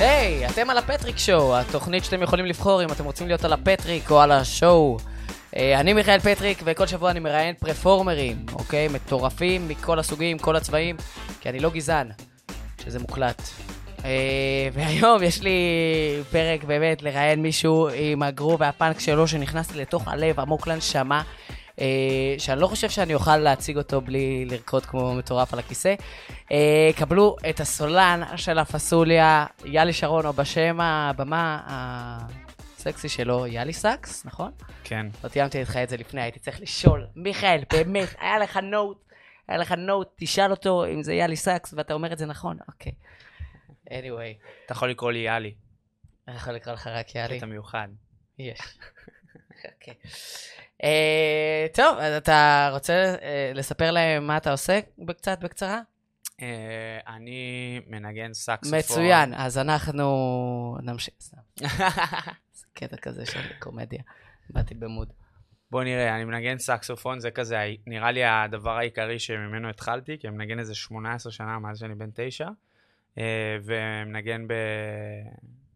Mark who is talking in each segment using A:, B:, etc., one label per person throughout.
A: היי, hey, אתם על הפטריק show, התוכנית שאתם יכולים לבחור אם אתם רוצים להיות על הפטריק או על ה show. Uh, אני מיכאל פטריק, וכל שבוע אני מראיין פרפורמרים, אוקיי? מטורפים מכל הסוגים, כל הצבעים, כי אני לא גזען, שזה מוקלט. Uh, והיום יש לי פרק באמת לראיין מישהו עם הגרוב והפאנק שלו, שנכנסתי לתוך הלב עמוק לנשמה. אה, שאני לא חושב שאני אוכל להציג אותו בלי לרקוד כמו מטורף על הכיסא. אה, קבלו את הסולן של הפסוליה, יהלי שרון, או בשם הבמה הסקסי שלו, יהלי סאקס, נכון?
B: כן.
A: לא תיאמתי איתך את זה לפני, הייתי צריך לשאול. מיכאל, באמת, היה לך note, היה לך note, תשאל אותו אם זה יהלי סאקס, ואתה אומר את זה נכון, אוקיי. anyway.
B: אתה יכול לקרוא לי יהלי.
A: אני יכול לקרוא לך רק יהלי.
B: אתה מיוחד.
A: יש. אוקיי. אה, טוב, אז אתה רוצה אה, לספר להם מה אתה עושה קצת בקצרה?
B: אה, אני מנגן סקסופון.
A: מצוין, אז אנחנו נמשיך. זה קטע כזה של קומדיה. באתי במוד.
B: בוא נראה, אני מנגן סקסופון, זה כזה, נראה לי הדבר העיקרי שממנו התחלתי, כי אני מנגן איזה 18 שנה מאז שאני בן תשע, ומנגן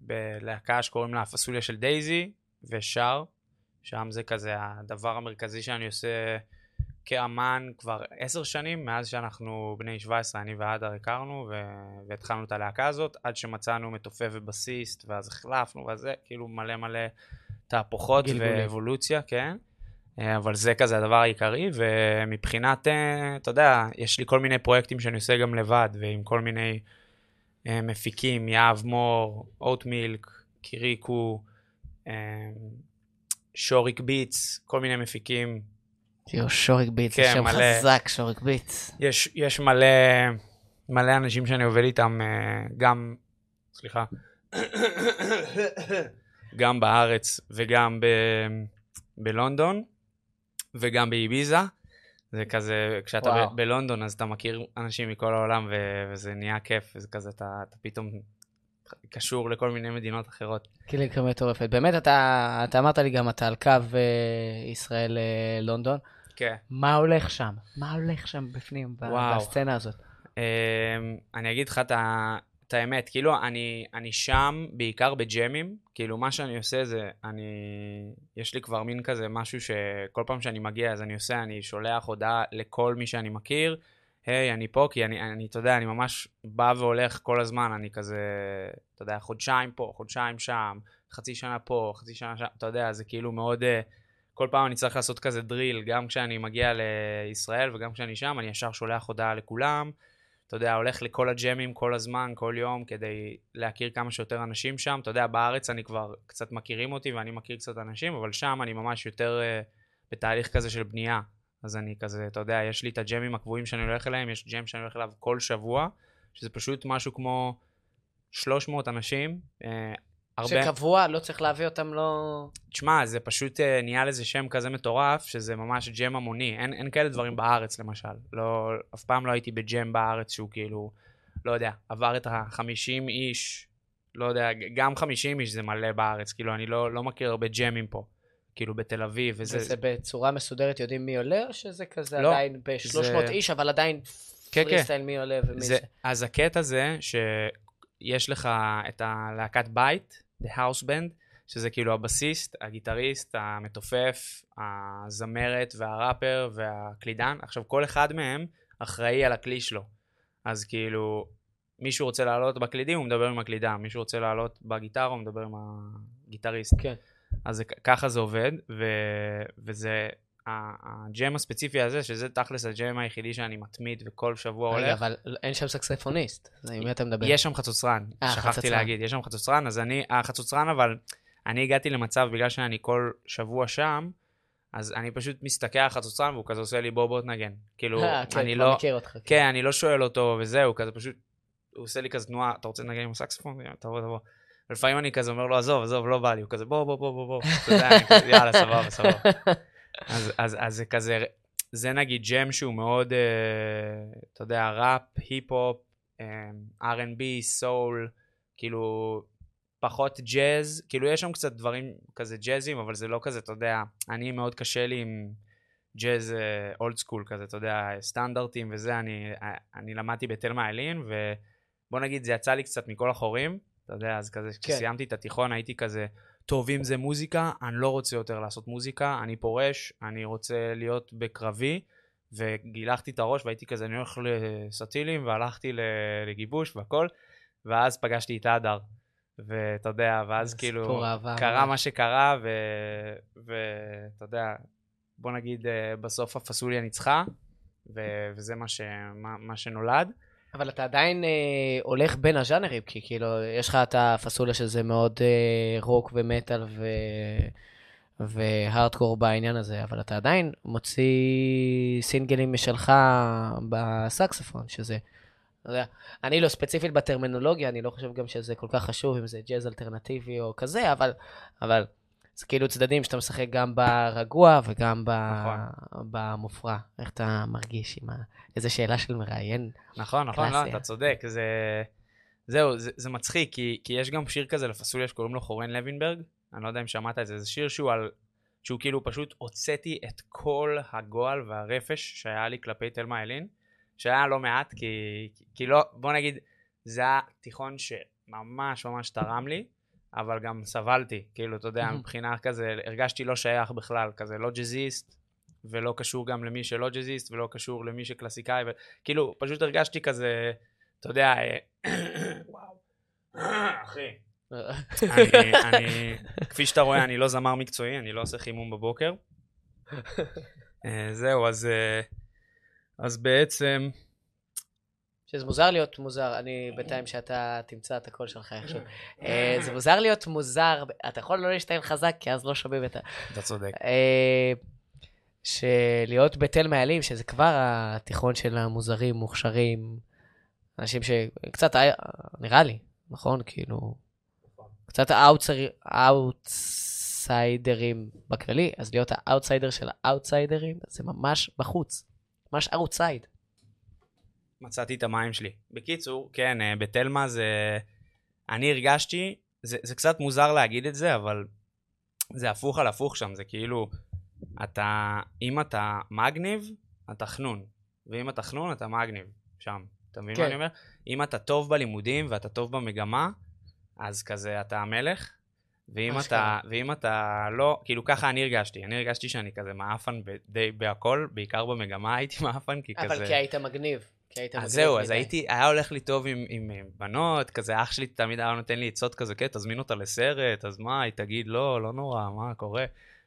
B: בלהקה שקוראים לה הפסוליה של דייזי, ושר, שם זה כזה הדבר המרכזי שאני עושה כאמן כבר עשר שנים, מאז שאנחנו בני 17, אני והדר הכרנו והתחלנו את הלהקה הזאת, עד שמצאנו מתופף ובסיסט, ואז החלפנו, וזה כאילו מלא מלא תהפוכות ואבולוציה, כן. אה, אבל זה כזה הדבר העיקרי, ומבחינת, אה, אתה יודע, יש לי כל מיני פרויקטים שאני עושה גם לבד, ועם כל מיני אה, מפיקים, יהב מור, אוטמילק, קיריקו, שוריק ביטס, כל מיני מפיקים.
A: יו, שוריק ביטס, כן, שם מלא, חזק, שוריק ביטס.
B: יש, יש מלא, מלא אנשים שאני עובד איתם, אה, גם, סליחה, גם בארץ וגם ב, בלונדון וגם באביזה. זה כזה, כשאתה וואו. בלונדון אז אתה מכיר אנשים מכל העולם וזה נהיה כיף, וזה כזה, אתה, אתה פתאום קשור לכל מיני מדינות אחרות.
A: קיליקה מטורפת. באמת, אתה, אתה אמרת לי גם, אתה על קו uh, ישראל-לונדון.
B: Uh, כן.
A: מה הולך שם? מה הולך שם בפנים, וואו. בסצנה הזאת?
B: Um, אני אגיד לך את האמת, כאילו, אני, אני שם בעיקר בג'מים, כאילו, מה שאני עושה זה, אני, יש לי כבר מין כזה משהו שכל פעם שאני מגיע, אז אני עושה, אני שולח הודעה לכל מי שאני מכיר, היי, אני פה, כי אני, אני, אתה יודע, אני ממש בא והולך כל הזמן, אני כזה, אתה יודע, חודשיים פה, חודשיים שם, חצי שנה פה, חצי שנה שם, אתה יודע, זה כאילו מאוד, אה, כל פעם אני צריך לעשות כזה דריל, גם כשאני מגיע לישראל וגם כשאני שם, אני ישר שולח הודעה לכולם, אתה יודע, הולך לכל הג'מים כל הזמן, כל יום, כדי להכיר כמה שיותר אנשים שם, אתה יודע, בארץ אני כבר קצת מכירים אותי ואני מכיר קצת אנשים, אבל שם אני ממש יותר uh, בתהליך כזה של בנייה. אז אני כזה, אתה יודע, יש לי את הג'מים הקבועים שאני הולך אליהם, יש ג'ם שאני הולך אליו כל שבוע, שזה פשוט משהו כמו 300 אנשים.
A: אה, הרבה... שקבוע, לא צריך להביא אותם, לא...
B: תשמע, זה פשוט אה, נהיה לזה שם כזה מטורף, שזה ממש ג'ם המוני. אין, אין כאלה דברים בארץ, למשל. לא, אף פעם לא הייתי בג'ם בארץ שהוא כאילו, לא יודע, עבר את ה-50 איש, לא יודע, גם 50 איש זה מלא בארץ, כאילו, אני לא, לא מכיר הרבה ג'מים פה. כאילו בתל אביב,
A: וזה... וזה בצורה מסודרת יודעים מי עולה, או שזה כזה לא, עדיין ב-300 זה... איש, אבל עדיין כן, פרי סטייל כן. מי עולה ומי זה, זה?
B: אז הקטע זה שיש לך את הלהקת בית, The House Band, שזה כאילו הבסיסט, הגיטריסט, המתופף, הזמרת והראפר והקלידן. עכשיו, כל אחד מהם אחראי על הכלי שלו. אז כאילו, מישהו רוצה לעלות בקלידים, הוא מדבר עם הקלידן, מישהו רוצה לעלות בגיטרה, הוא מדבר עם הגיטריסט.
A: כן.
B: אז זה, ככה זה עובד, ו, וזה הג'ם הספציפי הזה, שזה תכלס הג'ם היחידי שאני מתמיד וכל שבוע הולך. רגע,
A: אבל אין שם סקספוניסט, אז עם מי אתה מדבר?
B: יש שם חצוצרן, 아, אה, שכחתי חצוצרן. להגיד, יש שם חצוצרן, אז אני, החצוצרן אבל, אני הגעתי למצב, בגלל שאני כל שבוע שם, אז אני פשוט מסתכל על חצוצרן והוא כזה עושה לי בוא בוא תנגן. כאילו, 아, אה, כן, אני לא... מכיר אותך. כן. כן, אני לא שואל אותו וזהו, כזה פשוט, הוא עושה לי כזה תנועה, אתה רוצה לנגן עם הסקספון? תבוא, תבוא. ולפעמים אני כזה אומר לו, עזוב, עזוב, לא בא לי, הוא כזה, בוא, בוא, בוא, בוא, בוא, אתה יודע, אני כזה, יאללה, סבבה, סבבה. אז, אז, אז זה כזה, זה נגיד ג'ם שהוא מאוד, uh, אתה יודע, ראפ, היפ-הופ, um, R&B, סול, כאילו, פחות ג'אז, כאילו יש שם קצת דברים כזה ג'אזים, אבל זה לא כזה, אתה יודע, אני מאוד קשה לי עם ג'אז אולד סקול כזה, אתה יודע, סטנדרטים וזה, אני, אני למדתי בתל מעלין, ובוא נגיד, זה יצא לי קצת מכל החורים, אתה יודע, אז כזה, כשסיימתי את התיכון הייתי כזה, טוב, אם זה מוזיקה, אני לא רוצה יותר לעשות מוזיקה, אני פורש, אני רוצה להיות בקרבי, וגילחתי את הראש והייתי כזה, אני הולך לסטילים, והלכתי לגיבוש והכל, ואז פגשתי את אדר. ואתה יודע, ואז כאילו, קרה מה שקרה, ואתה יודע, בוא נגיד, אה, בסוף הפסוליה ניצחה, ו- וזה מה, ש- מה, מה שנולד.
A: אבל אתה עדיין אה, הולך בין הז'אנרים, כי כאילו, יש לך את הפסוליה שזה מאוד אה, רוק ומטאל ו... והארדקור בעניין הזה, אבל אתה עדיין מוציא סינגלים משלך בסקספון, שזה... אני לא ספציפית בטרמינולוגיה, אני לא חושב גם שזה כל כך חשוב אם זה ג'אז אלטרנטיבי או כזה, אבל, אבל זה כאילו צדדים שאתה משחק גם ברגוע וגם ב...
B: נכון.
A: במופרע. איך אתה מרגיש עם ה... איזה שאלה של מראיין.
B: נכון, נכון, לא. אתה צודק, זה... זהו, זה, זה מצחיק, כי, כי יש גם שיר כזה לפסוליה שקוראים לו חורן לוינברג, אני לא יודע אם שמעת את זה, זה שיר שהוא על... שהוא כאילו פשוט הוצאתי את כל הגועל והרפש שהיה לי כלפי תלמה ילין, שהיה לא מעט, כי, כי לא, בוא נגיד, זה היה תיכון שממש ממש תרם לי, אבל גם סבלתי, כאילו, אתה יודע,
A: Mhm.
B: מבחינה כזה, הרגשתי לא שייך בכלל, כזה לא ג'אזיסט, ולא קשור גם למי שלא ג'אזיסט, ולא קשור למי שקלאסיקאי, וכאילו, פשוט הרגשתי כזה, אתה יודע, אה, וואו, אחי, אני, אני, כפי שאתה רואה, אני לא זמר מקצועי, אני לא עושה חימום בבוקר. אה, זהו, אז, אה, אז בעצם,
A: שזה מוזר להיות מוזר, אני בינתיים שאתה תמצא את הקול שלך איכשהו. אה, זה מוזר להיות מוזר, אתה יכול לא להשתעל חזק, כי אז לא שומעים את ה...
B: אתה צודק.
A: אה, שלהיות בתלמה ילין, שזה כבר התיכון של המוזרים, מוכשרים, אנשים שקצת, היה- נראה לי, נכון? כאילו, קצת האוטסיידרים בכללי, אז להיות האוטסיידר של האוטסיידרים, זה ממש בחוץ. ממש outside.
B: מצאתי את המים שלי. בקיצור, כן, אה, בתלמה זה... אני הרגשתי, זה, זה קצת מוזר להגיד את זה, אבל זה הפוך על הפוך שם, זה כאילו, אתה, אם אתה מגניב, אתה חנון, ואם אתה חנון, אתה מגניב, שם. אתה מבין
A: כן.
B: מה אני אומר? אם אתה טוב בלימודים ואתה טוב במגמה, אז כזה אתה המלך, ואם. אתה, ואם אתה לא, כאילו ככה אני הרגשתי, אני הרגשתי שאני כזה מעפן די בהכל, בעיקר במגמה הייתי מעפן, כי כזה...
A: אבל כי היית מגניב.
B: אז זהו, אז. הייתי, היה הולך לי טוב עם, עם אה, בנות, כזה אח שלי תמיד היה נותן לי עצות כזה, כן, תזמין אותה לסרט, אז מה, היא תגיד, לא, לא נורא, מה קורה?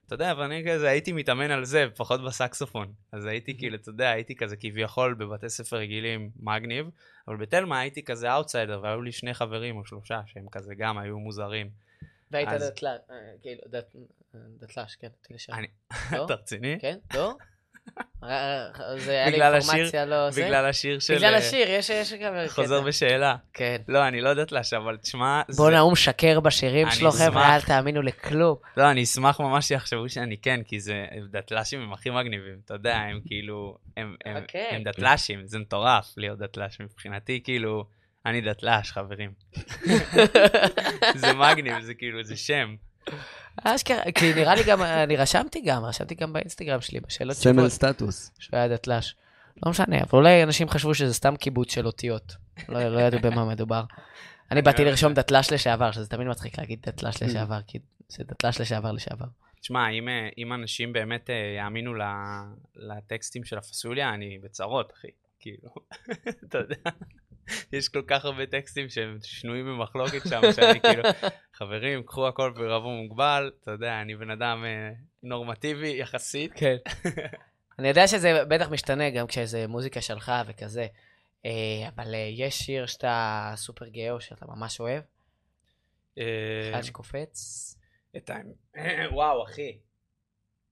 B: אתה יודע, ואני כזה הייתי מתאמן על זה, פחות בסקסופון. אז הייתי כאילו, אתה יודע, הייתי כזה כביכול בבתי ספר רגילים מגניב, אבל בתלמה הייתי כזה אאוטסיידר, והיו לי שני חברים או שלושה שהם כזה גם היו מוזרים.
A: והיית
B: אז-
A: דתל"ש, אה, כאילו, דת- דתל"ש, כן.
B: אני-
A: לא?
B: אתה רציני?
A: כן? לא? אה, אה, זה היה לי אינפורמציה לא זה?
B: בגלל השיר של...
A: בגלל
B: אה,
A: השיר, יש יש גם...
B: חוזר
A: קטע.
B: בשאלה.
A: כן.
B: לא, אני לא דתל"ש, אבל תשמע, זה-
A: בואנה, הוא משקר בשירים שלו, חבר'ה. אל תאמינו לכלום.
B: לא, אני אשמח ממש שיחשבו שאני כן, כי זה דתל"שים הם הכי מגניבים, אתה יודע, הם כאילו, הם, הם,
A: אוקיי.
B: הם דתל"שים, זה מטורף להיות דתל"ש מבחינתי, כאילו, אני דתל"ש, חברים. זה מגניב, זה כאילו, זה שם.
A: אשכרה, כי נראה לי גם, אני רשמתי גם, רשמתי גם באינסטגרם שלי, בשאלות
C: סמל
A: תשובות,
C: סטטוס.
A: שהוא היה דתל"ש. לא משנה, אבל אולי אנשים חשבו שזה סתם קיבוץ של אותיות. לא לא ידעו במה מדובר. אני באתי
B: אוהב
A: לרשום
B: את זה.
A: דתל"ש לשעבר, שזה תמיד מצחיק להגיד דתל"ש לשעבר, כי זה דתל"ש לשעבר לשעבר.
B: תשמע, אם, אה, אם אנשים באמת אה, יאמינו ל- לטקסטים של הפסוליה, אני בצרות, אחי. כאילו, אתה יודע, יש כל כך הרבה טקסטים שהם שנויים במחלוקת שם, שאני כאילו, חברים, קחו הכל בערבון מוגבל, אתה יודע, אני בן אדם אה, נורמטיבי יחסית.
A: כן. אני יודע שזה בטח משתנה גם כשזה מוזיקה שלך וכזה, אה, אבל אה, יש שיר שאתה סופר גאה או שאתה ממש אוהב?
B: אה,
A: אחד שקופץ?
B: את ה... וואו, אחי.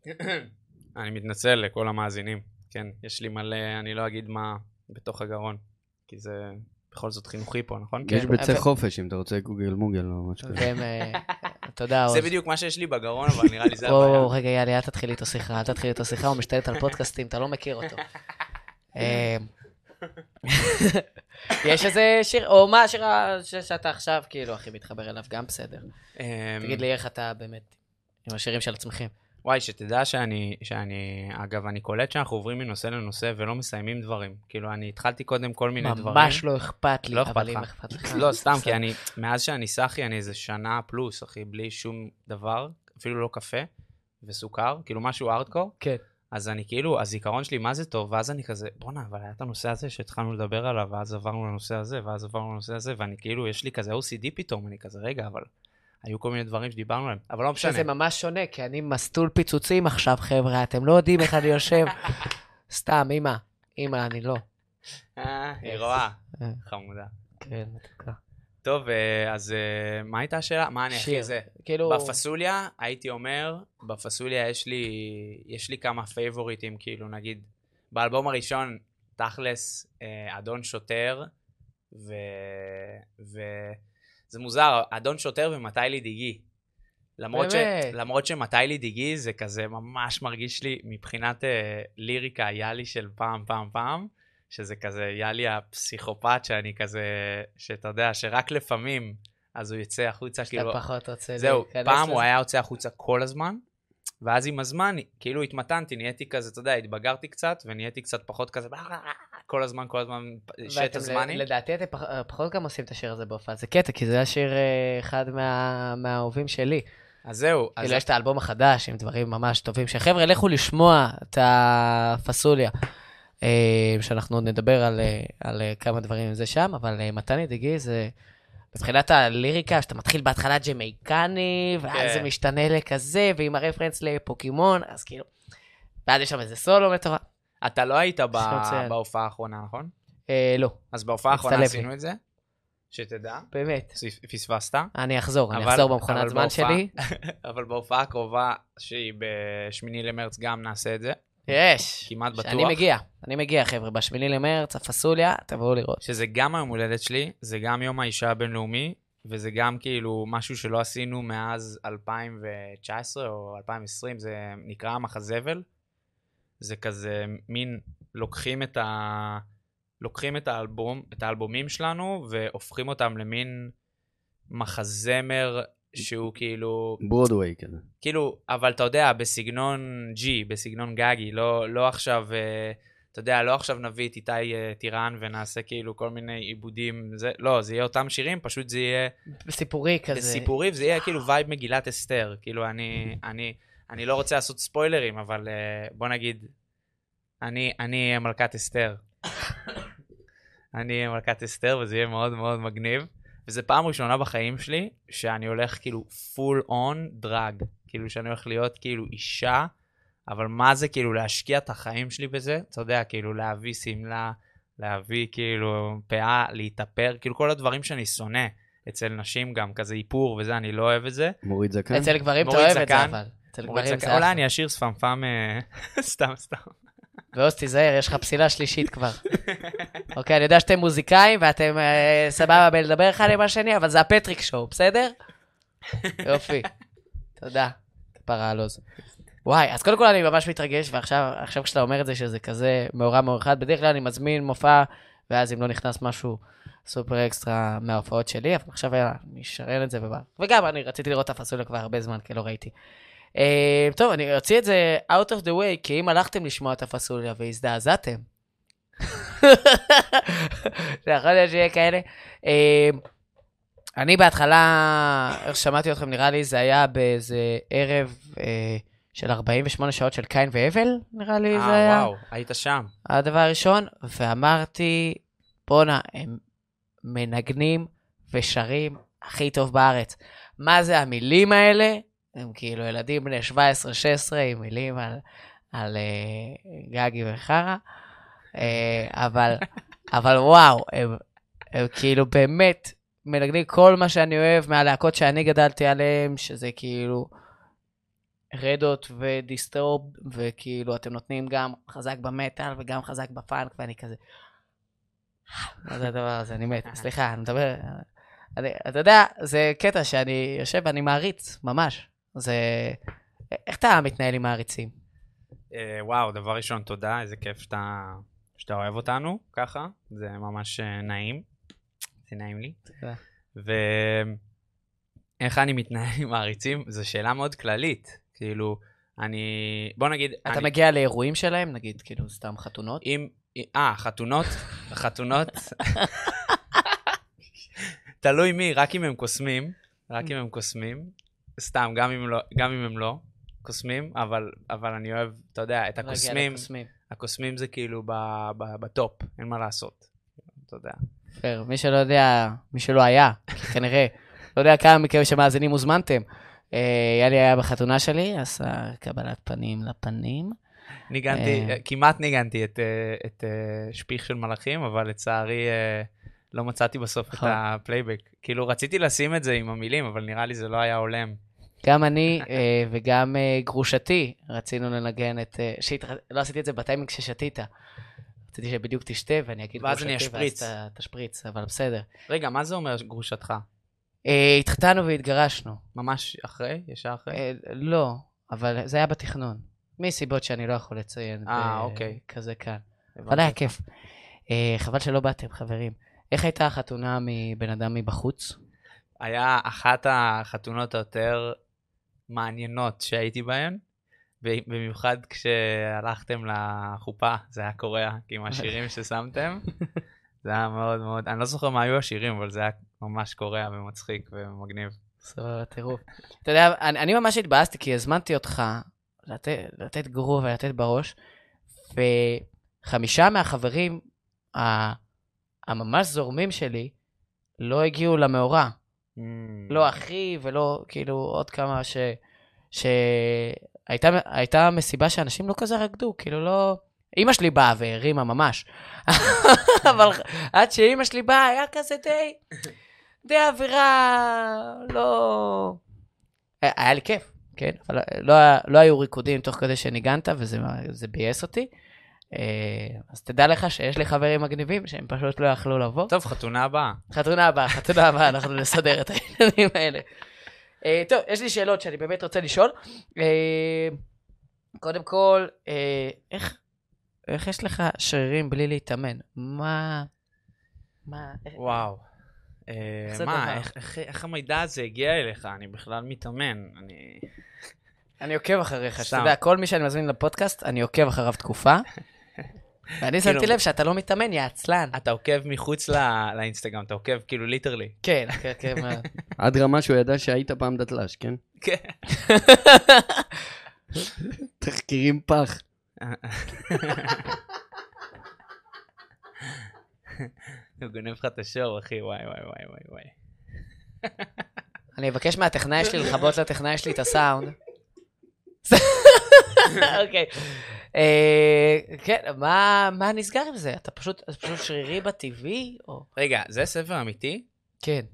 B: אני מתנצל לכל המאזינים. כן, יש לי מלא, אני לא אגיד מה בתוך הגרון, כי זה בכל זאת חינוכי פה, נכון?
A: כן.
C: יש ביצי
A: אבל-
C: חופש, אם אתה רוצה גוגל מוגל או משהו כזה.
A: אה, אתה יודע,
B: זה
A: עוז.
B: בדיוק מה שיש לי בגרון, אבל נראה לי זה הבעיה.
A: בואו, רגע, יאללה, אל תתחיל איתו שיחה, אל תתחיל איתו שיחה, הוא משתלט על פודקאסטים, אתה לא מכיר אותו. אה, יש איזה שיר, או מה השיר שאתה עכשיו, כאילו, הכי מתחבר אליו, גם בסדר.
B: אמ,
A: תגיד לי איך אתה באמת, עם השירים של עצמכם.
B: וואי, שתדע שאני, שאני, אגב, אני קולט שאנחנו עוברים מנושא לנושא ולא מסיימים דברים. כאילו, אני התחלתי קודם כל מיני דברים.
A: ממש לא אכפת לי,
B: לא אכפת
A: אבל
B: לך.
A: אם אכפת לך.
B: לא, סתם. כי אני, מאז שאני סאחי, אני איזה שנה פלוס, אחי, בלי שום דבר, אפילו לא קפה וסוכר, כאילו משהו ארדקור.
A: כן.
B: אז אני כאילו, הזיכרון שלי, מה זה טוב, ואז אני כזה, בואנה, אבל היה את הנושא הזה שהתחלנו לדבר עליו, ואז עברנו לנושא הזה, ואז עברנו לנושא הזה, ואני כאילו, יש לי כזה OCD פתאום, אני כזה, רגע, אבל היו כל מיני דברים שדיברנו עליהם, אבל לא משנה.
A: שזה ממש שונה, כי אני מסטול פיצוצים עכשיו, חבר'ה, אתם לא יודעים איך אני יושב. סתם, אמא. אמא, אני לא.
B: אה, היא רואה,
A: אה.
B: חמודה.
A: כן, מתוקה.
B: טוב, אה, אז מה הייתה השאלה? מה אני הכי. זה?
A: כאילו...
B: בפסוליה, הייתי אומר, בפסוליה יש לי, יש לי כמה פייבוריטים, כאילו, נגיד, באלבום הראשון, תכלס, אדון שוטר, ו... ו... זה מוזר, אדון שוטר ומתי לי דיגי. למרות, ש... למרות שמתי לי דיגי זה כזה ממש מרגיש לי מבחינת אה, ליריקה יאלי של פעם פעם פעם, שזה כזה יאלי הפסיכופת שאני כזה, שאתה יודע, שרק לפעמים אז הוא יצא החוצה,
A: שאתה
B: כאילו,
A: פחות רוצה
B: זהו,
A: להיכנס
B: פעם
A: לזה.
B: הוא היה יוצא החוצה כל הזמן, ואז עם הזמן, כאילו התמתנתי, נהייתי כזה, אתה יודע, התבגרתי קצת, ונהייתי קצת פחות כזה, כל הזמן, כל הזמן, שט הזמני.
A: לדעתי אתם פח- פחות גם עושים את השיר הזה בהופעה, זה קטע, כי זה השיר אה, אחד מה- מהאהובים שלי.
B: אז זהו,
A: כאילו יש את האלבום החדש עם דברים ממש טובים, שחבר'ה, לכו לשמוע את הפסוליה, אה, שאנחנו נדבר על, אה, על אה, כמה דברים עם זה שם, אבל אה, מתני דגי זה, מבחינת הליריקה, שאתה מתחיל בהתחלה ג'מייקני, ואז
B: כן.
A: זה משתנה לכזה, ועם הרפרנס לפוקימון, אז כאילו, ואז יש שם איזה סולו מטורף.
B: אתה לא היית ב-. בהופעה האחרונה, נכון?
A: אה, לא,
B: אז בהופעה האחרונה. עשינו את זה, שתדע,
A: באמת.
B: פס- פספסת,
A: אני אחזור, אני אחזור במכונת זמן שלי.
B: אבל בהופעה הקרובה, שהיא בשמיני למרץ, גם נעשה את זה,
A: יש.
B: כמעט בטוח.
A: שאני מגיע, אני מגיע, חבר'ה, בשמיני למרץ, הפסוליה, תבואו לראות.
B: שזה גם היום הולדת שלי, זה גם יום האישה הבינלאומי, וזה גם כאילו משהו שלא עשינו מאז 2019 או 2020, זה נקרא המחזבל. זה כזה מין, לוקחים את ה... לוקחים את האלבום, את האלבומים שלנו, והופכים אותם למין מחזמר שהוא כאילו,
C: ברודוויי כזה.
B: כאילו, אבל אתה יודע, בסגנון G, בסגנון גגי, לא, לא עכשיו, אה, אתה יודע, לא עכשיו נביא את איתי אה, טירן ונעשה כאילו כל מיני עיבודים, זה, לא, זה יהיה אותם שירים, פשוט זה יהיה
A: סיפורי כזה.
B: בסיפורי, וזה יהיה כאילו וייב מגילת אסתר. כאילו, אני, אני, אני לא רוצה לעשות ספוילרים, אבל אה, בוא נגיד, אני, אני אהיה מלכת אסתר. אני אהיה מלכת אסתר, וזה יהיה מאוד מאוד מגניב. וזו פעם ראשונה בחיים שלי שאני הולך כאילו full on דרג. כאילו שאני הולך להיות כאילו אישה, אבל מה זה כאילו להשקיע את החיים שלי בזה? אתה יודע, כאילו להביא שמלה, להביא כאילו פאה, להתאפר, כאילו כל הדברים שאני שונא. אצל נשים גם, כזה איפור וזה, אני לא אוהב את זה.
C: מוריד זקן?
A: אצל גברים אתה אוהב את זה. אבל.
B: אולי. אני אשאיר שפמפם, אה, סתם, סתם.
A: ועוז, תיזהר, יש לך פסילה שלישית כבר. אוקיי, אני יודע שאתם מוזיקאים ואתם אה, סבבה בלדבר אחד עם השני, אבל זה הפטריק שואו, בסדר? יופי. תודה. כפרה על עוז. וואי, אז קודם כל אני ממש מתרגש, ועכשיו עכשיו כשאתה אומר את זה שזה כזה מאורע מאורחת, בדרך כלל אני מזמין מופע, ואז אם לא נכנס משהו סופר אקסטרה מההופעות שלי, אבל עכשיו יאללה, אני אשרן את זה ובא. וגם אני רציתי לראות את הפסוליה כבר הרבה זמן, כי לא ראיתי. אה, טוב, אני אוציא את זה out of the way, כי אם הלכתם לשמוע את הפסוליה והזדעזעתם, זה יכול להיות שיהיה כאלה. אה, אני בהתחלה, איך שמעתי אתכם, נראה לי זה היה באיזה ערב אה, של 48 שעות של קין והבל, נראה לי זה
B: אה,
A: היה.
B: וואו, היית שם.
A: הדבר הראשון, ואמרתי, בואנה, הם מנגנים ושרים הכי טוב בארץ. מה זה המילים האלה? הם כאילו ילדים בני 17-16 עם מילים על, על uh, גגי וחרא, uh, אבל, אבל וואו, הם, הם כאילו באמת מנגנים כל מה שאני אוהב מהלהקות שאני גדלתי עליהן, שזה כאילו רדות ודיסטרוב, וכאילו אתם נותנים גם חזק במטאל וגם חזק בפאנק, ואני כזה... מה זה הדבר הזה? אני מת. סליחה, אני מדבר... אני, אתה יודע, זה קטע שאני יושב ואני מעריץ, ממש. זה... איך אתה מתנהל עם מעריצים?
B: אה, וואו, דבר ראשון, תודה, איזה כיף שאתה, שאתה אוהב אותנו ככה, זה ממש אה, נעים. זה נעים לי.
A: תודה.
B: ואיך אני מתנהל עם מעריצים? זו שאלה מאוד כללית. כאילו, אני, בוא נגיד...
A: אתה
B: אני,
A: מגיע לאירועים שלהם, נגיד, כאילו, סתם חתונות?
B: אם... אה, חתונות? חתונות? תלוי מי, רק אם הם קוסמים, רק אם הם קוסמים. סתם, גם אם לא, גם אם הם לא קוסמים, אבל, אבל אני אוהב, אתה יודע, את הקוסמים. הקוסמים זה כאילו ב, ב, בטופ, אין מה לעשות. אתה יודע.
A: פייר. מי שלא יודע, מי שלא היה, כנראה, לא יודע כמה מכם שמאזינים הוזמנתם. אה, יאלי היה בחתונה שלי, עשה קבלת פנים לפנים.
B: ניגנתי,
A: אה.
B: כמעט ניגנתי את, אה, את שפיך של מלאכים, אבל לצערי לא מצאתי בסוף את
A: נכון.
B: הפלייבק. כאילו, רציתי לשים את זה עם המילים, אבל נראה לי זה לא היה הולם.
A: גם אני אה, וגם אה, גרושתי רצינו לנגן את... אה, שהת... לא עשיתי את זה בטיימינג ששתית. רציתי שבדיוק תשתה ואני אגיד
B: ואז אני
A: גרושתי,
B: אשפריץ.
A: ואז ת- תשפריץ, אבל בסדר.
B: רגע, מה זה אומר גרושתך?
A: התחתנו והתגרשנו.
B: ממש אחרי? ישר אחרי?
A: לא, אבל זה היה בתכנון. מסיבות שאני לא יכול לציין.
B: אה, אוקיי.
A: כזה כאן. אבל היה. כיף. חבל שלא באתם, חברים. איך הייתה החתונה מבן אדם מבחוץ?
B: היה אחת החתונות היותר מעניינות שהייתי בהן, במיוחד כשהלכתם לחופה, זה היה קורע, עם השירים ששמתם. זה היה מאוד מאוד, אני לא זוכר מה היו השירים, אבל זה היה ממש קורע ומצחיק ומגניב.
A: סבבה, טירוף. אתה יודע, אני, אני ממש התבאסתי, כי הזמנתי אותך לתת, לתת גרוב ולתת בראש, וחמישה מהחברים ה- הממש זורמים שלי לא הגיעו למאורע. לא אחי ולא כאילו עוד כמה ש... שהייתה הייתה מסיבה שאנשים לא כזה רקדו, כאילו לא... אימא שלי באה והרימה ממש. אבל עד שאימא שלי באה היה כזה די... די אווירה לא... היה לי כיף, כן? אבל לא, לא היו ריקודים תוך כדי שניגנת וזה זה ביאס אותי. אה, אז תדע לך שיש לי חברים מגניבים שהם פשוט לא יכלו לבוא.
B: טוב, חתונה הבאה.
A: חתונה הבאה, חתונה הבאה, אנחנו נסדר את העניינים האלה. Uh, טוב, יש לי שאלות שאני באמת רוצה לשאול. Uh, קודם כל, איך, איך יש לך שרירים בלי להתאמן? מה... מה...
B: וואו. אה, מה? איך- המידע הזה הגיע אליך? אני בכלל מתאמן. אני...
A: אני עוקב אחריך, שאתה. יודע, כל מי שאני מזמין לפודקאסט, אני עוקב אחריו תקופה. ואני שמתי
B: כאילו-
A: לב שאתה לא מתאמן, יא עצלן.
B: אתה עוקב מחוץ לאינסטגרם, אתה עוקב כאילו ליטרלי.
A: כן, כן, כן. מה-
C: עד רמה שהוא ידע שהיית פעם דתל"ש, כן?
B: כן.
C: תחקירים פח.
B: הוא גונב לך את השור, אחי, וואי וואי וואי וואי וואי.
A: אני אבקש מהטכנאי שלי לכבות לטכנאי שלי את הסאונד. אוקיי. אה, כן, מה נסגר עם זה? אתה פשוט שרירי בטבעי?
B: רגע, זה ספר אמיתי?
A: כן.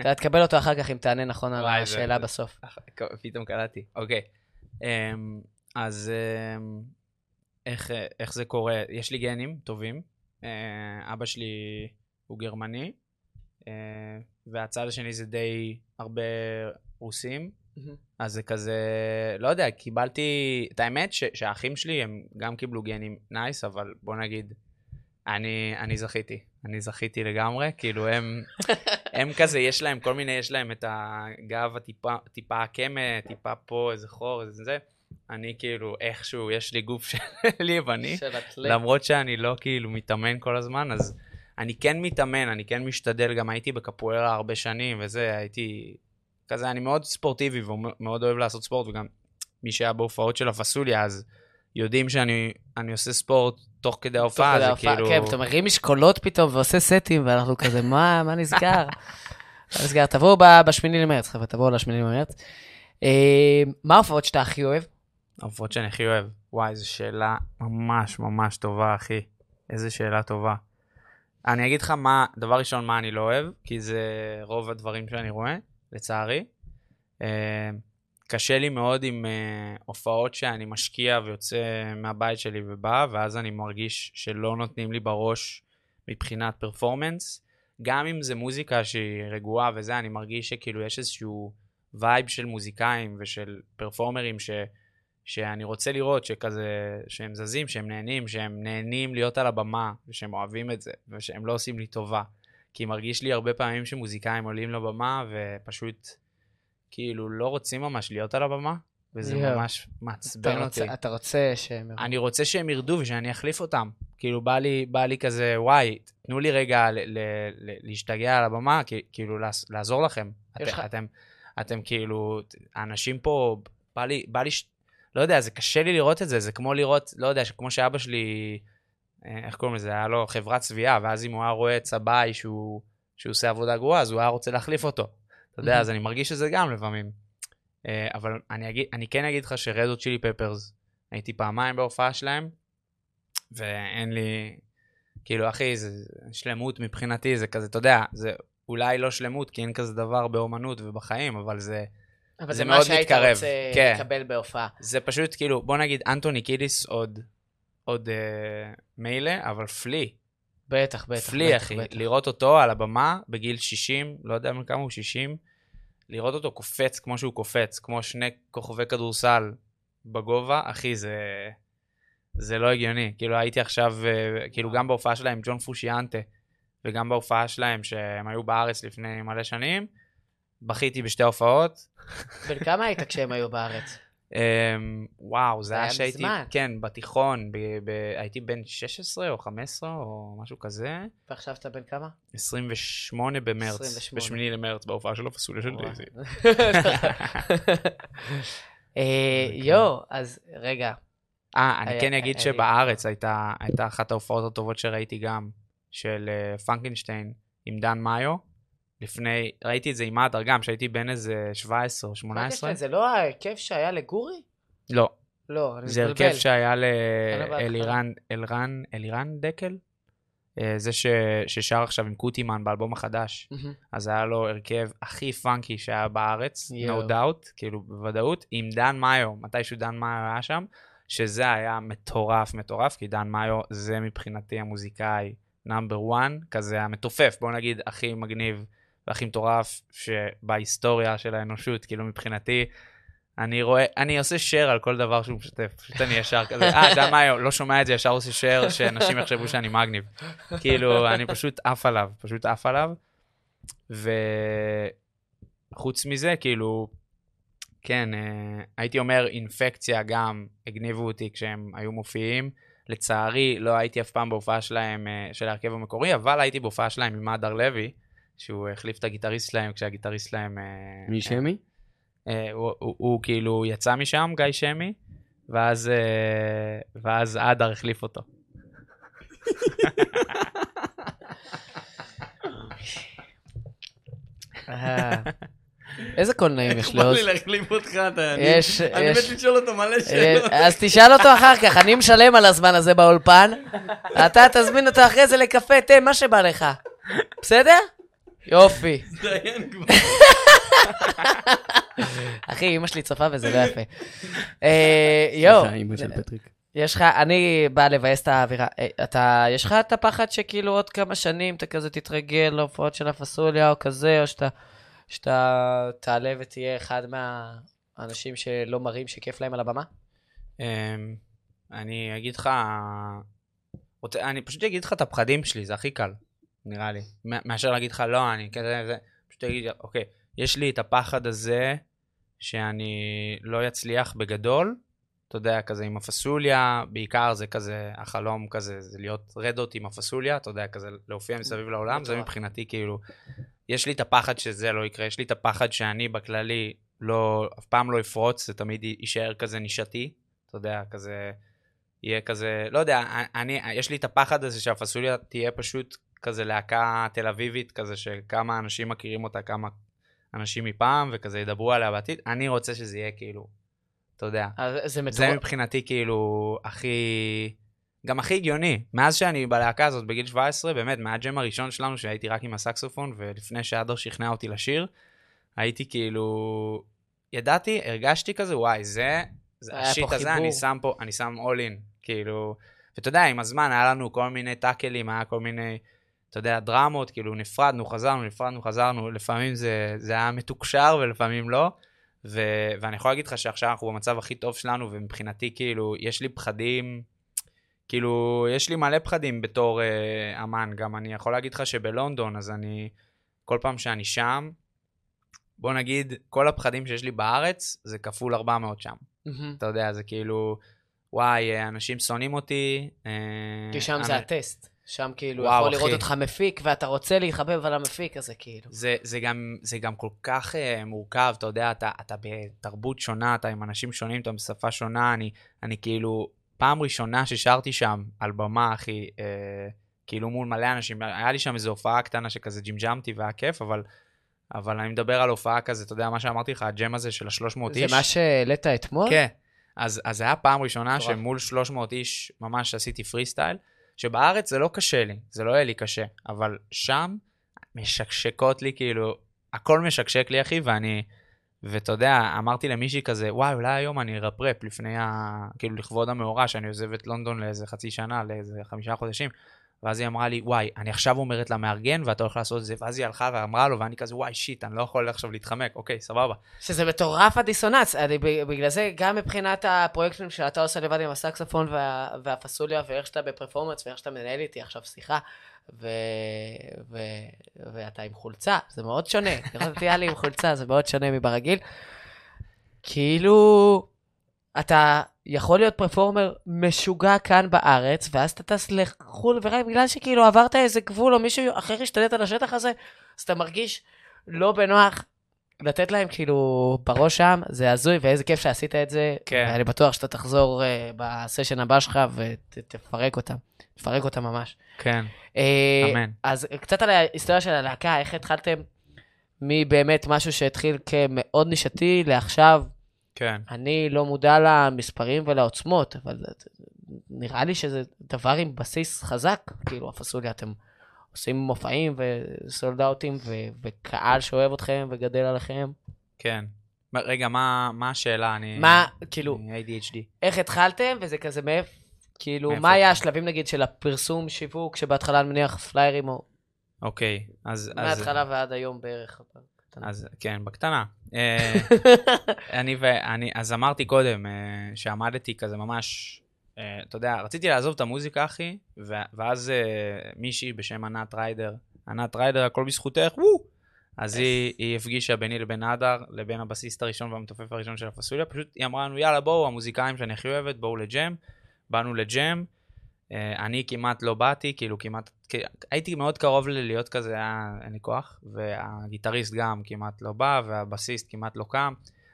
A: אתה תקבל אותו אחר כך אם תענה נכון על השאלה בסוף.
B: פתאום קלטתי. אוקיי. אמ, אז אמ, איך, איך זה קורה? יש לי גנים טובים. אה, אבא שלי הוא גרמני, אה, והצד השני זה די הרבה רוסים. אז זה כזה, לא יודע, קיבלתי, את האמת ש, שהאחים שלי הם גם קיבלו גנים נייס, אבל בוא נגיד, אני, אני זכיתי, אני זכיתי לגמרי, כאילו הם, הם כזה, יש להם כל מיני, יש להם את הגב הטיפה, טיפה הקמא, טיפה פה, איזה חור, איזה זה, אני כאילו, איכשהו, יש לי גוף של יווני. למרות שאני לא כאילו מתאמן כל הזמן, אז אני כן מתאמן, אני כן משתדל, גם הייתי בקפוארה הרבה שנים וזה, הייתי כזה, אני מאוד ספורטיבי ומאוד אוהב לעשות ספורט, וגם מי שהיה בהופעות של הפסוליה, אז יודעים שאני אני עושה ספורט תוך כדי ההופעה, זה
A: ההופעה,
B: כאילו...
A: כן, אתה מרים משקולות פתאום ועושה סטים, ואנחנו כזה, מה, מה נסגר? מה נסגר? תבואו בשמיני למרץ, חבר'ה, תבואו לשמיני למרץ. אה, מה ההופעות שאתה הכי אוהב?
B: ההופעות שאני הכי אוהב. וואי, זו שאלה ממש ממש טובה, אחי. איזה שאלה טובה. אני אגיד לך מה, דבר ראשון, מה אני לא אוהב, כי זה רוב הדברים שאני רואה, לצערי. אה, קשה לי מאוד עם אה, הופעות שאני משקיע ויוצא מהבית שלי ובא, ואז אני מרגיש שלא נותנים לי בראש מבחינת פרפורמנס. גם אם זה מוזיקה שהיא רגועה וזה, אני מרגיש שכאילו יש איזשהו וייב של מוזיקאים ושל פרפורמרים ש... שאני רוצה לראות שכזה, שהם זזים, שהם נהנים, שהם נהנים להיות על הבמה, ושהם אוהבים את זה, ושהם לא עושים לי טובה. כי מרגיש לי הרבה פעמים שמוזיקאים עולים לבמה ופשוט כאילו לא רוצים ממש להיות על הבמה, וזה
A: יואו.
B: ממש מעצבן אותי.
A: רוצה- אתה רוצה שהם...
B: אני רוצה שהם ירדו ושאני אחליף אותם. כאילו, בא לי, בא לי כזה, וואי, תנו לי רגע ל- ל- ל- להשתגע על הבמה, כאילו, לעז- לעזור לכם. את,
A: לך-
B: אתם, אתם כאילו, האנשים פה, בא לי, בא לי, ש... לא יודע, זה קשה לי לראות את זה, זה כמו לראות, לא יודע, כמו שאבא שלי, איך קוראים לזה, היה לו חברת צביעה, ואז אם הוא היה רואה צבעי שהוא, שהוא עושה עבודה גרועה, אז הוא היה רוצה להחליף אותו. אתה יודע. אז אני מרגיש את זה גם לפעמים. אה, אבל אני, אגיד, אני כן אגיד לך שרדו צ'ילי פפרס, הייתי פעמיים בהופעה שלהם, ואין לי, כאילו, אחי, זה שלמות מבחינתי, זה כזה, אתה יודע, זה אולי לא שלמות, כי אין כזה דבר באומנות ובחיים, אבל זה,
A: אבל
B: זה
A: זה
B: מאוד
A: מה שהיית
B: מתקרב,
A: רוצה
B: כן.
A: לקבל בהופעה.
B: זה פשוט כאילו, בוא נגיד, אנטוני קידיס עוד, עוד אה, מילא, אבל פלי,
A: בטח, בטח.
B: פלי,
A: בטח,
B: אחי,
A: בטח.
B: לראות אותו על הבמה בגיל 60, לא יודע כמה הוא 60, לראות אותו קופץ כמו שהוא קופץ, כמו שני כוכבי כדורסל בגובה, אחי, זה... זה לא הגיוני. כאילו הייתי עכשיו, אה, כאילו גם בהופעה שלהם עם ג'ון פושיאנטה, וגם בהופעה שלהם שהם היו בארץ לפני מלא שנים, בכיתי בשתי הופעות.
A: בן כמה היית כשהם היו בארץ?
B: אמ, וואו, זה היה שהייתי,
A: מזמן.
B: כן, בתיכון, ב, ב, הייתי בן 16 או 15 או משהו כזה.
A: ועכשיו אתה בן כמה?
B: 28 במרץ,
A: 28.
B: ב-8 למרץ, בהופעה של הפסוליה של. דייזי.
A: אה, יואו, אז רגע.
B: אה, אני כן אגיד
A: היה-
B: שבארץ הייתה הייתה אחת ההופעות הטובות שראיתי גם, של אה, פרנקנשטיין עם דן מאיו. לפני, ראיתי את זה עם אדר גם, כשהייתי בן איזה 17 או 18.
A: זה לא ההרכב שהיה לגורי?
B: לא,
A: לא, אני
B: זה
A: מתבלבל.
B: הרכב שהיה. לאלירן, אלרן, אלירן דקל? אה, זה ש- ששר עכשיו עם קוטימן באלבום החדש.
A: מהמם.
B: אז היה לו הרכב הכי פאנקי שהיה בארץ,
A: יואו.
B: no doubt, כאילו בוודאות, עם דן מאיו, מתישהו דן מאיו היה שם, שזה היה מטורף מטורף, כי דן מאיו זה מבחינתי המוזיקאי נאמבר 1, כזה המתופף, בוא נגיד הכי מגניב והכי מטורף שבהיסטוריה של האנושות, כאילו מבחינתי, אני רואה, אני עושה share על כל דבר שהוא משתף, פשוט אני ישר כזה, אה, דן מאיו, לא שומע את זה, ישר עושה share, שאנשים יחשבו שאני מגניב. כאילו, אני פשוט עף עליו, פשוט עף עליו. וחוץ מזה, כאילו, כן, אה, הייתי אומר אינפקציה גם, הגניבו אותי כשהם היו מופיעים. לצערי, לא הייתי אף פעם בהופעה שלהם, אה, של ההרכב המקורי, אבל הייתי בהופעה שלהם עם הדר לוי, שהוא החליף את הגיטריסט שלהם כשהגיטריסט שלהם... אה,
C: מי שמי?
B: אה, הוא, הוא, הוא כאילו יצא משם, גיא שמי, ואז, אה, ואז אדר החליף אותו.
A: אה. איזה קולנעים יש לעוז?
C: להחליף אותך, אתה... אני-
A: יש,
C: אני. מת לשאול אותו מלא
A: אה,
C: שאלות.
A: אז תשאל אותו אחר כך, אני משלם על הזמן הזה באולפן. אתה תזמין אותו אחרי זה לקפה, תה, מה שבא לך. בסדר? יופי.
C: דיין כבר.
A: אחי, אמא שלי צופה וזה לא יפה. אה, יואו,
C: סליחה, אמא של פטריק.
A: יש לך, אני בא לבאס את האווירה. אה, אתה, יש לך את הפחד שכאילו עוד כמה שנים אתה כזה תתרגל להופעות של הפסוליה או כזה, או שאתה, שאתה תעלה ותהיה אחד מהאנשים שלא מראים שכיף להם על הבמה?
B: אמ, אני אגיד לך, רוצה- אני פשוט אגיד לך את הפחדים שלי, זה הכי קל, נראה לי. מאשר להגיד לך, לא, אני כזה, זה, פשוט אגיד, אוקיי, יש לי את הפחד הזה שאני לא אצליח בגדול, אתה יודע, כזה עם הפסוליה, בעיקר זה כזה, החלום כזה, זה להיות רדות עם הפסוליה, אתה יודע, כזה להופיע מסביב לעולם, זה. מבחינתי כאילו, יש לי את הפחד שזה לא יקרה, יש לי את הפחד שאני בכללי לא, אף פעם לא אפרוץ, זה תמיד יישאר כזה נישתי, אתה יודע, כזה, יהיה כזה, לא יודע, אני, יש לי את הפחד הזה שהפסוליה תהיה פשוט כזה להקה תל אביבית, כזה שכמה אנשים מכירים אותה, כמה אנשים מפעם, וכזה ידברו עליה בעתיד, אני רוצה שזה יהיה כאילו, אתה יודע,
A: זה
B: זה
A: מטורף.
B: מבחינתי כאילו הכי... גם הכי הגיוני. מאז שאני בלהקה הזאת בגיל 17, באמת, מהג'ם הראשון שלנו, שהייתי רק עם הסקסופון, ולפני שאדר שכנע אותי לשיר, הייתי כאילו... ידעתי, הרגשתי כזה, וואי, זה... זה השיט הזה,
A: חיבור.
B: אני שם פה, אני שם all in, כאילו... ואתה יודע, עם הזמן היה לנו כל מיני טאקלים, היה כל מיני, אתה יודע, דרמות, כאילו נפרדנו, חזרנו, נפרדנו, חזרנו, לפעמים זה, זה היה מתוקשר ולפעמים לא. ו... ואני יכול להגיד לך שעכשיו אנחנו במצב הכי טוב שלנו, ומבחינתי, כאילו, יש לי פחדים, כאילו, יש לי מלא פחדים בתור אה, אמן. גם אני יכול להגיד לך שבלונדון, אז אני, כל פעם שאני שם, בוא נגיד, כל הפחדים שיש לי בארץ, זה כפול 400 שם. אתה יודע, זה כאילו, וואי, אה, אנשים שונאים אותי. אה,
A: כי שם זה
B: אני-
A: הטסט. שם כאילו
B: וואו,
A: יכול לראות
B: אחי.
A: אותך מפיק, ואתה רוצה להתחבב על המפיק הזה, כאילו.
B: זה, זה, גם, זה גם כל כך uh, מורכב, אתה יודע, אתה, אתה בתרבות שונה, אתה עם אנשים שונים, אתה בשפה שונה, אני, אני כאילו, פעם ראשונה ששרתי שם על במה, אחי, uh, כאילו מול מלא אנשים, היה לי שם איזו הופעה קטנה שכזה ג'ימג'מתי והיה כיף, אבל, אבל אני מדבר על הופעה כזה, אתה יודע, מה שאמרתי לך, הג'ם הזה של ה-300
A: זה
B: איש.
A: מה שהעלית אתמול?
B: כן. אז, אז זה היה פעם ראשונה. שמול 300 איש ממש עשיתי פרי סטייל, שבארץ זה לא קשה לי, זה לא יהיה לי קשה, אבל שם משקשקות לי, כאילו, הכל משקשק לי, אחי, ואני, ואתה יודע, אמרתי למישהי כזה, וואי, אולי היום אני ארפרפ לפני ה... כאילו, לכבוד המאורע, שאני עוזב את לונדון לאיזה חצי שנה, לאיזה חמישה חודשים. ואז היא אמרה לי, וואי, אני עכשיו אומרת למארגן, ואתה הולך לעשות את זה, ואז היא הלכה ואמרה לו, ואני כזה, וואי, שיט, אני לא יכול עכשיו להתחמק, אוקיי, סבבה.
A: שזה מטורף הדיסוננס. בגלל זה, גם מבחינת הפרויקטים שאתה עושה לבד עם הסקסופון וה, והפסוליה, ואיך שאתה בפרפורמנס, ואיך שאתה מנהל איתי עכשיו שיחה, ו, ו, ואתה עם חולצה, זה מאוד שונה. לראות לי עם חולצה, זה מאוד שונה מברגיל. כאילו, אתה יכול להיות פרפורמר משוגע כאן בארץ, ואז אתה טס לחו"ל, ורק בגלל שכאילו עברת איזה גבול, או מישהו אחר השתלט על השטח הזה, אז אתה מרגיש לא בנוח לתת להם כאילו בראש שם, זה הזוי, ואיזה כיף שעשית את זה.
B: כן.
A: ואני בטוח שאתה תחזור uh, בסשן הבא שלך ותפרק אותם. תפרק אותם ממש.
B: כן,
A: אה,
B: אמן.
A: אז קצת על ההיסטוריה של הלהקה, איך התחלתם מבאמת משהו שהתחיל כמאוד נישתי לעכשיו,
B: כן.
A: אני לא מודע למספרים ולעוצמות, אבל נראה לי שזה דבר עם בסיס חזק, כאילו, הפסוליה, אתם עושים מופעים וסולדאוטים ו- וקהל שאוהב אתכם וגדל עליכם.
B: כן. רגע, מה, מה השאלה? אני...
A: מה, כאילו,
B: אני ADHD.
A: איך התחלתם, וזה כזה מאיפה, כאילו, מה היה? השלבים, נגיד, של הפרסום, שיווק, שבהתחלה אני מניח פליירים, או
B: אוקיי, אז... אז-
A: מההתחלה ועד היום בערך.
B: אז כן, בקטנה. אה, אני ואני, אז אמרתי קודם, אה, שעמדתי כזה ממש, אה, אתה יודע, רציתי לעזוב את המוזיקה, אחי, ואז מישהי בשם ענת ריידר, ענת ריידר, הכל בזכותך, וואו! אז היא, היא הפגישה ביני לבין אדר, לבין הבסיסט הראשון והמתופף הראשון של הפסוליה, פשוט היא אמרה לנו, יאללה, בואו, המוזיקאים שאני הכי אוהבת, בואו לג'ם. באנו לג'ם, אני כמעט לא באתי, כאילו כמעט, הייתי מאוד קרוב ללהיות כזה, היה, אין לי כוח, והגיטריסט גם כמעט לא בא, והבסיסט כמעט לא קם.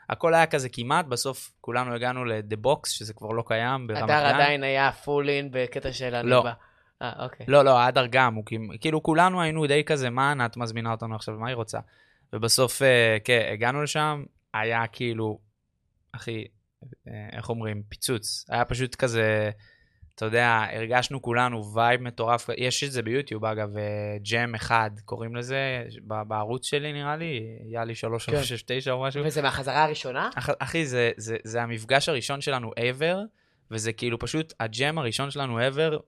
B: הכל היה כזה כמעט, בסוף כולנו הגענו ל-The Box, שזה כבר לא קיים ברמת
A: הדר
B: גן.
A: עדיין היה פול אין בקטע של אני
B: לא.
A: בא. אה, אוקיי.
B: לא, לא, הדר גם, הוא כאילו כולנו היינו די כזה, מה ענת מזמינה אותנו עכשיו, מה היא רוצה? ובסוף, אה, כן, הגענו לשם, היה כאילו, אחי, אה, איך אומרים, פיצוץ. היה פשוט כזה, אתה יודע, הרגשנו כולנו וייב מטורף. יש את זה ביוטיוב, אגב, אה, ג'ם אחד, קוראים לזה, בערוץ שלי נראה לי, יהלי 3369 או משהו.
A: וזה מהחזרה הראשונה?
B: אח- אחי, זה, זה, זה המפגש הראשון שלנו ever, וזה כאילו פשוט הג'ם הראשון שלנו ever,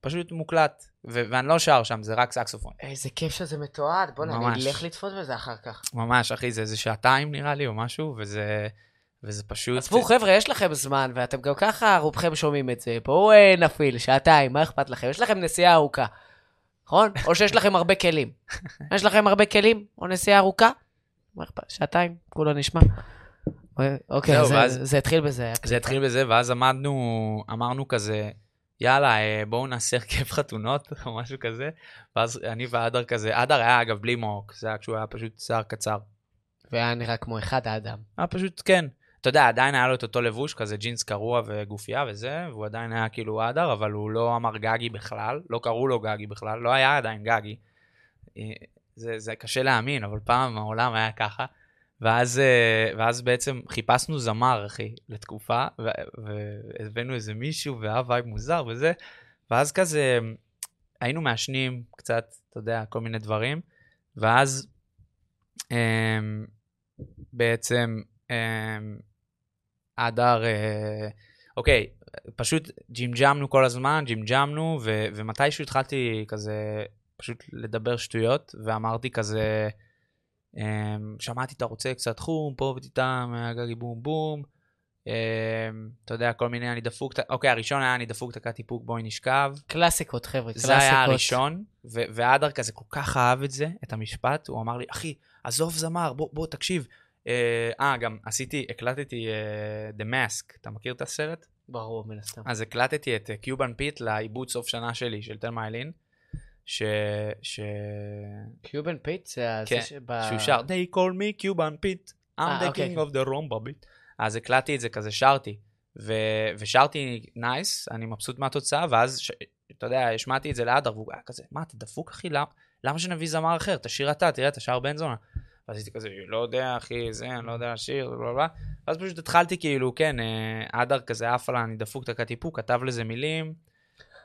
B: פשוט מוקלט. ו- ואני לא שר שם, זה רק סקסופון.
A: איזה כיף שזה מתועד, בוא'נה, אני. אלך לצפות בזה אחר כך.
B: ממש, אחי, זה איזה שעתיים נראה לי, או משהו, וזה, וזה פשוט...
A: עזבו, חבר'ה, יש לכם זמן, ואתם גם ככה, רובכם שומעים את זה. בואו אה, נפעיל, שעתיים, מה אכפת לכם? יש לכם נסיעה ארוכה, נכון? או שיש לכם הרבה כלים. יש לכם הרבה כלים, או נסיעה ארוכה? מה אכפת? שעתיים, כולו נשמע. אוקיי, זה-
B: ואז-
A: זה התחיל בזה.
B: זה התחיל בזה, ואז עמדנו, אמרנו כזה, יאללה, אה, בואו נעשה הרכב חתונות, או משהו כזה. ואז אני ואדר כזה, אדר היה אגב בלי מוהוק, זה היה כשהוא היה פשוט שיער קצר.
A: והיה נראה כמו אחד האדם.
B: היה פשוט, כן. אתה יודע, עדיין היה לו את אותו לבוש, כזה ג'ינס קרוע וגופייה וזה, והוא עדיין היה כאילו אדר, אבל הוא לא אמר גגי בכלל, לא קראו לו גגי בכלל, לא היה עדיין גגי. אה, זה, זה קשה להאמין, אבל פעם העולם היה ככה. ואז, אה, ואז בעצם חיפשנו זמר, אחי, לתקופה, והבאנו איזה מישהו, והיה וייב מוזר וזה, ואז כזה היינו מעשנים קצת, אתה יודע, כל מיני דברים, ואז אמ, בעצם אמ, אדר, אה, אוקיי, פשוט ג'ימג'מנו כל הזמן, ג'ימג'מנו, ו- ומתישהו התחלתי כזה פשוט לדבר שטויות, ואמרתי כזה, אמ, שמעתי אתה רוצה קצת חום, פה ותיתם, גגי בום בום. אמ, אתה יודע, כל מיני אני דפוק, אוקיי, הראשון היה אני דפוק תקעתי פוק בואי נשכב.
A: קלאסיקות, חבר'ה, קלאסיקות.
B: זה היה הראשון, ו- ואדר כזה כל כך אהב את זה, את המשפט, הוא אמר לי, אחי, עזוב זמר, בוא, בוא, תקשיב. אה, אה, גם עשיתי, הקלטתי uh, The Mask, אתה מכיר את הסרט?
A: ברור, מן הסתם.
B: אז הקלטתי את Cuban Pete לעיבוד סוף שנה שלי, של תלמה ילין, ש... ש...
A: Cuban Pete זה
B: כן,
A: זה שב-
B: שהוא שר, They call me Cuban Pete, I'm
A: אה,
B: the
A: אוקיי.
B: king of the rumba beat. אז הקלטתי את זה כזה, שרתי. ו... ושרתי nice, אני מבסוט מהתוצאה, ואז, ש... אתה יודע, השמעתי את זה לאדר, והוא היה כזה, מה, אתה דפוק אחי, למה, למה שנביא זמר אחר? תשאיר אתה, תראה, אתה שר בן זונה. ואז הייתי כזה, לא יודע, אחי, זה, אני לא יודע לשיר, בלה בלה. ואז פשוט התחלתי כאילו, כן, אה, אדר כזה עף על ה, אני דפוק, תקעתי פוק, כתב לזה מילים.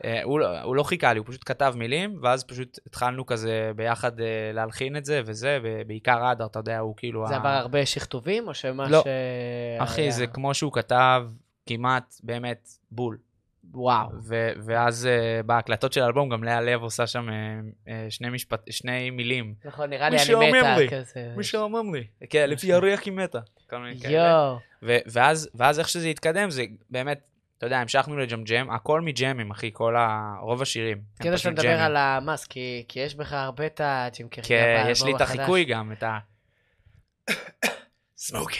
B: אה, הוא, לא- הוא לא חיכה לי, הוא פשוט כתב מילים, ואז פשוט התחלנו כזה ביחד אה, להלחין את זה, וזה, ובעיקר אדר, אתה יודע, הוא כאילו...
A: זה
B: ה-
A: עבר הרבה שכתובים, או שמה
B: לא.
A: ש...
B: אחי,
A: היה-
B: זה כמו שהוא כתב, כמעט, באמת, בול.
A: וואו.
B: ו- ואז uh, בהקלטות של האלבום גם לאה לב עושה שם uh, uh, שני, משפט, שני מילים.
A: נכון, נראה לי אני מתה
B: לי,
A: כזה.
B: מי שאומר לי. כן, לפי הריח היא מתה. כל מיני כאלה.
A: יואו.
B: ו- ואז, ואז איך שזה התקדם, זה באמת, אתה יודע, המשכנו לג'מג'ם, הכל מג'מים, אחי, כל ה... רוב השירים.
A: כאילו שאתה מדבר. על המס, כי כי יש בך הרבה את הג'ים קרי.
B: כן, יש לי את. החיקוי גם, את ה... סמוקי.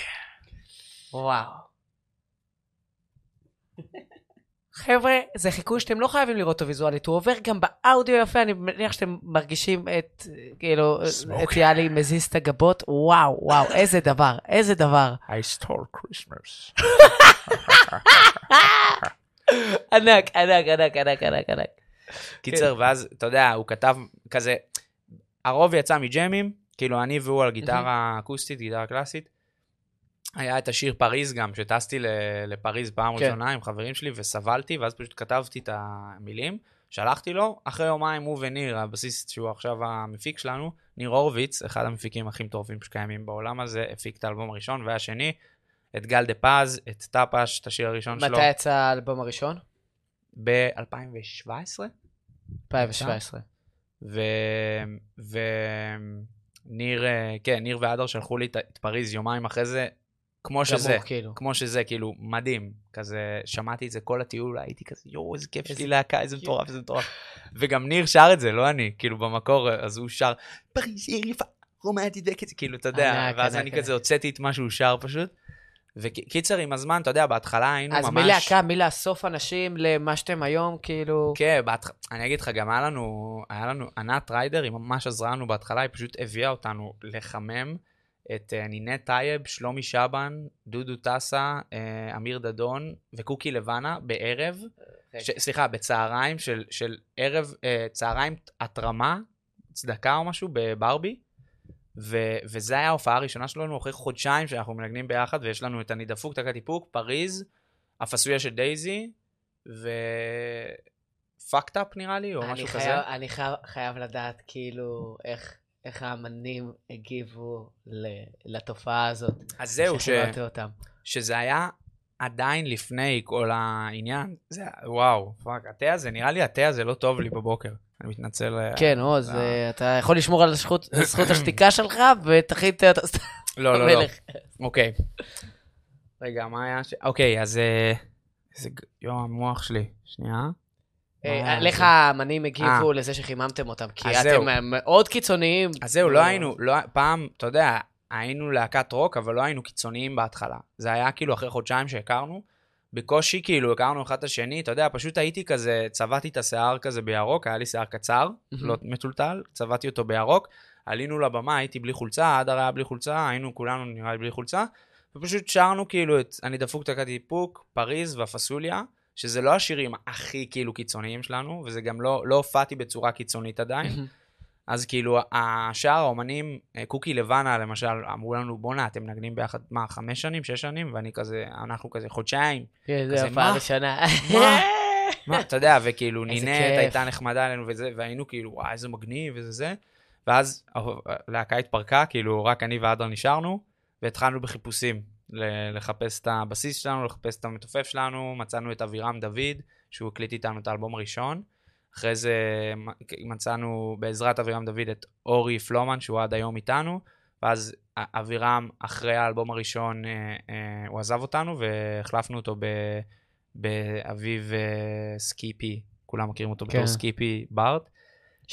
A: וואו. חבר'ה, זה חיקוי שאתם לא חייבים לראות אותו ויזואלית, הוא עובר גם באודיו יפה, אני מניח שאתם מרגישים את, כאילו, את יאלי מזיז את הגבות, וואו, וואו, איזה דבר, איזה דבר.
B: I stole Christmas.
A: ענק, ענק, ענק, ענק, ענק, ענק.
B: קיצר, ואז, אתה יודע, הוא כתב כזה, הרוב יצא מג'מים, כאילו אני והוא על גיטרה אקוסטית, גיטרה קלאסית. היה את השיר פריז גם, שטסתי לפריז פעם
A: כן.
B: ראשונה עם חברים שלי וסבלתי, ואז פשוט כתבתי את המילים, שלחתי לו, אחרי יומיים הוא וניר, הבסיס שהוא עכשיו המפיק שלנו, ניר הורוביץ, אחד המפיקים הכי מטורפים שקיימים בעולם הזה, הפיק את האלבום הראשון, והשני, את גל דה פז, את טאפש, את השיר הראשון שלו,
A: מתי יצא האלבום הראשון?
B: ב-2017.
A: 2017.
B: ו... וניר, אה, כן, ניר ואדר שלחו לי את פריז יומיים אחרי זה, כמו שזה,
A: כאילו.
B: כמו שזה, כאילו, מדהים. כזה, שמעתי את זה כל הטיול, הייתי כזה, יואו, איזה כיף, יש
A: איזה
B: לי להקה, איזה. מטורף, איזה מטורף. וגם ניר שר את זה, לא אני, כאילו, במקור, אז הוא שר, פריז עיר יפה, רומנטית וכזה, כאילו, אתה יודע, ואז אני. כזה הוצאתי את מה שהוא שר פשוט. וקיצר, עם הזמן, אתה יודע, בהתחלה היינו
A: אז
B: ממש...
A: מלהקה, מלאסוף אנשים למה שאתם היום, כאילו...
B: כן, בהתח... אני אגיד לך, גם היה לנו, היה לנו, ענת ריידר, היא ממש עזרה לנו בהתחלה, היא פשוט הביאה אותנו לחמם את uh, נינט טייב, שלומי שבן, דודו טסה, uh, אמיר דדון וקוקי לבנה בערב, ש... סליחה, בצהריים של, של ערב, צהריים התרמה, צדקה או משהו בברבי. ו- וזה היה ההופעה הראשונה שלנו אחרי חודשיים שאנחנו מנגנים ביחד, ויש לנו את אני דפוק, תקע טיפוק, פריז, הפסויה של דייזי, ו... fucked up נראה לי, או משהו
A: חייב-
B: כזה.
A: אני חייב- חייב לדעת, כאילו, איך... איך האמנים הגיבו לתופעה הזאת.
B: אז זהו, ש...
A: אותם.
B: שזה היה עדיין לפני כל העניין. זה, וואו, fuck, התה הזה, נראה לי התה הזה לא טוב לי בבוקר. אני מתנצל. אה,
A: כן, עוז,
B: אה.
A: אה, אתה יכול לשמור על זכות זכות השתיקה שלך, ותכין את ה... סתם,
B: לא, לא, לא. אוקיי. רגע, מה היה ש... אוקיי, אז... אה, איזה... יואו, המוח שלי. שנייה.
A: אה,
B: מה
A: איך? האמנים הגיבו לזה שחיממתם אותם? כי. אתם אה, מאוד קיצוניים.
B: אז זהו, לא היינו, לא, פעם, אתה יודע, היינו להקת רוק, אבל לא היינו קיצוניים בהתחלה. זה היה כאילו אחרי חודשיים שהכרנו, בקושי כאילו הכרנו אחד את השני, אתה יודע, פשוט הייתי כזה, צבעתי את השיער כזה בירוק, היה לי שיער קצר. לא מטולטל, צבעתי אותו בירוק, עלינו לבמה, הייתי בלי חולצה, עד הרי היה בלי חולצה, היינו כולנו נראה לי בלי חולצה, ופשוט שרנו כאילו את אני דפוק תקעתי איפוק, פריז והפסוליה, שזה לא השירים הכי כאילו קיצוניים שלנו, וזה גם לא, לא הופעתי בצורה קיצונית עדיין. אז כאילו, השאר האומנים, אה, קוקי לבנה למשל, אמרו לנו, בואנה, אתם מנגנים ביחד, מה, חמש שנים, שש שנים? ואני כזה, אנחנו כזה, חודשיים.
A: כן,
B: כזה, מה?
A: ראשונה.
B: מה? מה, אתה יודע, וכאילו, נינת. הייתה נחמדה אלינו וזה, והיינו כאילו, וואי, איזה מגניב, וזה זה. ואז הלהקה התפרקה, כאילו, רק אני ואדר נשארנו, והתחלנו בחיפושים, לחפש את הבסיס שלנו, לחפש את המתופף שלנו, מצאנו את אבירם דוד, שהוא הקליט איתנו את האלבום הראשון. אחרי זה מצאנו בעזרת אבירם דוד את אורי פלומן, שהוא עד היום איתנו, ואז אבירם, אחרי האלבום הראשון, אה, אה, הוא עזב אותנו, והחלפנו אותו ב... באביב אה, סקיפי, כולם מכירים אותו בתור
A: כן.
B: סקיפי בארט.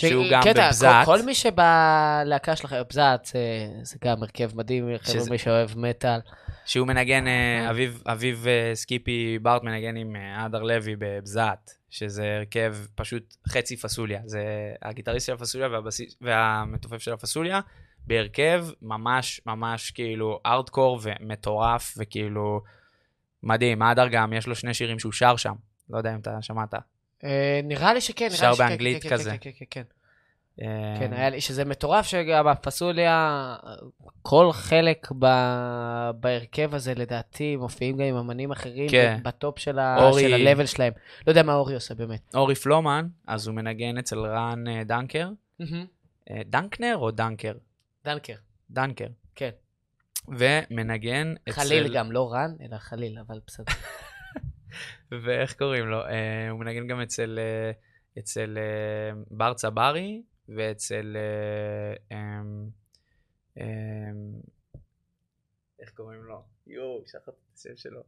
B: שהוא גם
A: קטע,
B: בבזת.
A: כל, כל מי שבלהקה שלכם, בזת, זה, זה גם הרכב מדהים, חבר'ה,
B: שזה-
A: מי שאוהב מטאל.
B: שהוא מנגן, אה,
A: אה.
B: אביב, אביב אה, סקיפי בארט מנגן עם אה, אדר לוי בבזת, שזה הרכב פשוט חצי פסוליה. זה הגיטריסט של הפסוליה והבסיס, והמתופף של הפסוליה, בהרכב ממש ממש כאילו ארדקור ומטורף, וכאילו מדהים. אדר גם, יש לו שני שירים שהוא שר שם. לא יודע אם אתה שמעת.
A: אה, נראה לי שכן, נראה
B: שר
A: לי שכן.
B: באנגלית
A: כן,
B: כזה.
A: כן, כן, כן, כן.
B: אה,
A: כן, היה לי, שזה מטורף שגם הפסוליה, כל חלק ב, בהרכב הזה לדעתי מופיעים גם עם אמנים אחרים
B: כן.
A: בטופ של, ה,
B: אורי-
A: של ה-level שלהם. לא יודע מה אורי עושה באמת.
B: אורי פלומן, אז הוא מנגן אצל רן אה, דנקר. דנקנר או דנקר?
A: דנקר,
B: דנקר.
A: כן.
B: ומנגן אצל...
A: חליל גם, לא רן, אלא חליל, אבל בסדר.
B: ואיך קוראים לו? אה, הוא מנגן גם אצל, אה, אצל אה, בר צברי ואצל... אמ, אמ, איך קוראים לו? יואו, שכחתי את השם שלו.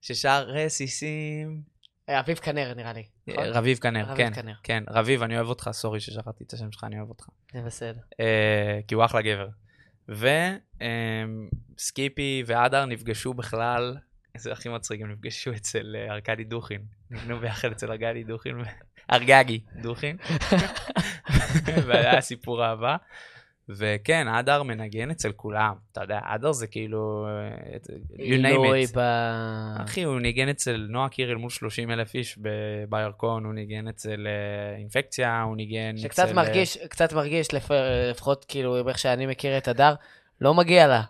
B: ששר רסיסים.
A: אביב כנר נראה לי. נכון?
B: רביב כנר,
A: רביב
B: כן.
A: כנר.
B: כן, רביב, אני אוהב אותך, סורי ששכחתי את השם שלך, אני אוהב אותך.
A: זה בסדר.
B: כי הוא אחלה גבר. וסקיפי ואדר נפגשו בכלל, זה הכי מצחיק, הם נפגשו אצל אה, ארכדי דוכין. נגנו ביחד אצל ארכדי דוכין, ארגגי דוכין. והיה סיפור אהבה. וכן, אדר מנגן אצל כולם. אתה יודע, אדר זה כאילו... אה, you name
A: עילוי
B: it. אחי, הוא ניגן אצל נועה קירל מול 30 אלף איש בירקון, הוא ניגן אצל אה, אינפקציה, הוא ניגן אצל...
A: שקצת מרגיש, קצת מרגיש, לפ- לפחות כאילו, איך שאני מכיר את הדר, לא מגיע לה.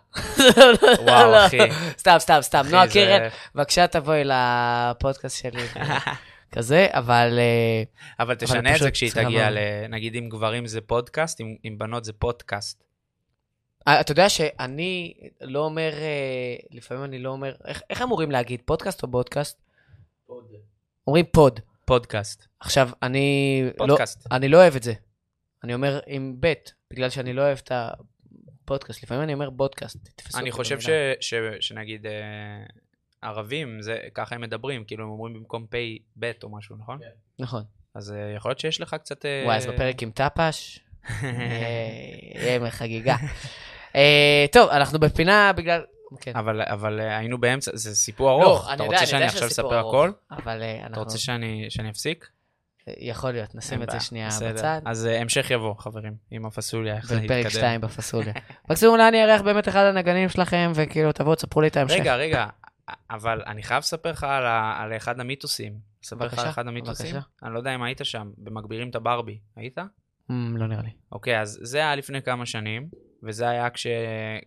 B: וואו,
A: לא.
B: אחי.
A: סתם, סתם, סתם. נועה קירל, בבקשה תבואי לפודקאסט שלי. כזה, אבל... אה,
B: אבל תשנה את זה כשהיא תגיע. ל... נגיד עם גברים זה פודקאסט, עם, עם בנות זה פודקאסט.
A: אה, אתה יודע שאני לא אומר, אה, לפעמים אני לא אומר, איך- אמורים להגיד, פודקאסט או בודקאסט? אומרים פוד.
B: פודקאסט.
A: עכשיו, אני לא,
B: פודקאסט.
A: אני לא אוהב את זה. אני אומר עם ב', בגלל שאני לא אוהב את הפודקאסט. לפעמים אני אומר בודקאסט. תתפסו
B: אני חושב ש... ש... שנגיד אה, ערבים, זה ככה הם מדברים, כאילו הם אומרים במקום פ' ב' או משהו, נכון?
A: נכון.
B: אז אה, יכול להיות שיש לך קצת... אה,
A: וואי, אז בפרק עם טפש, אה, יהיה ימי חגיגה. אה, טוב, אנחנו בפינה בגלל... כן.
B: אבל, אבל אה, היינו באמצע, זה סיפור ארוך.
A: לא,
B: אתה
A: יודע,
B: רוצה
A: אני
B: שאני עכשיו אספר הכל?
A: אבל אה,
B: אתה
A: אנחנו...
B: רוצה שאני, שאני אפסיק?
A: יכול להיות, נשים את זה שנייה
B: בסדר.
A: בצד.
B: אז אה, המשך יבוא, חברים, עם הפסוליה, איך זה
A: בפרק
B: יתקדם.
A: 2 בפסוליה. מקסימום אולי אני אארח באמת אחד הנגנים שלכם, וכאילו תבואו, תספרו לי את ההמשך.
B: רגע, רגע, אבל אני חייב לספר לך על, ה- על אחד המיתוסים. לספר לך על אחד המיתוסים?
A: בבקשה.
B: אני לא יודע אם היית שם, במגבירים את הברבי. היית?
A: Mm, לא נראה לי.
B: אוקיי, אז זה היה לפני כמה שנים, וזה היה כש...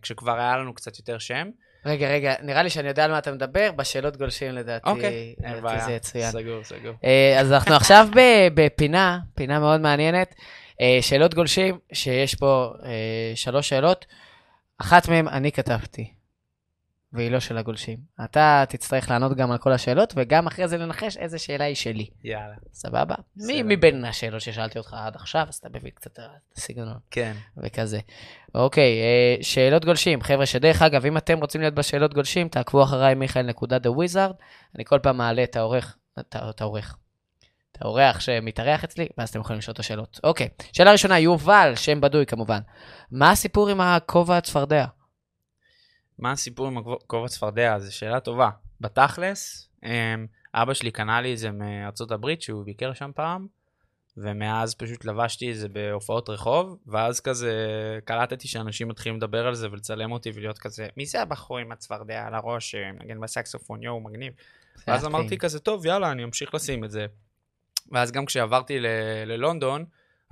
B: כשכבר היה לנו קצת יותר שם.
A: רגע, רגע, נראה לי שאני יודע על מה אתה מדבר, בשאלות גולשים לדעתי.
B: אוקיי,
A: לדעתי
B: בעיה.
A: זה יצוין.
B: סגור, סגור.
A: אה, אז אנחנו עכשיו ב- בפינה, פינה מאוד מעניינת. אה, שאלות גולשים, שיש פה אה, שלוש שאלות. אחת מהן אני כתבתי, והיא לא של הגולשים. אתה תצטרך לענות גם על כל השאלות, וגם אחרי זה לנחש איזה שאלה היא שלי.
B: יאללה.
A: סבבה? מי. מבין השאלות ששאלתי אותך עד עכשיו, אז אתה מבין קצת את הסגנון
B: כן.
A: וכזה. אוקיי, אה, שאלות גולשים. חבר'ה, שדרך אגב, אם אתם רוצים להיות בשאלות גולשים, תעקבו אחריי מיכאל נקודה דה וויזארד. אני כל פעם מעלה את העורך, את העורך. את האורח שמתארח אצלי, ואז אתם יכולים לשאול את השאלות. אוקיי, שאלה ראשונה, יובל, שם בדוי כמובן. מה הסיפור עם הכובע הצפרדע?
B: מה הסיפור עם הכובע צפרדע? זו שאלה טובה. בתכלס, אמ, אבא שלי קנה לי את זה מארצות הברית, שהוא ביקר שם פעם, ומאז פשוט לבשתי את זה בהופעות רחוב, ואז כזה קלטתי שאנשים מתחילים לדבר על זה ולצלם אותי ולהיות כזה, מי זה הבחור עם הצפרדע על הראש שמנגן בסקסופון, יואו, מגניב. ואז אמרתי. כזה, טוב, יאללה, אני אמשיך לשים את זה. ואז גם כשעברתי ל- ללונדון,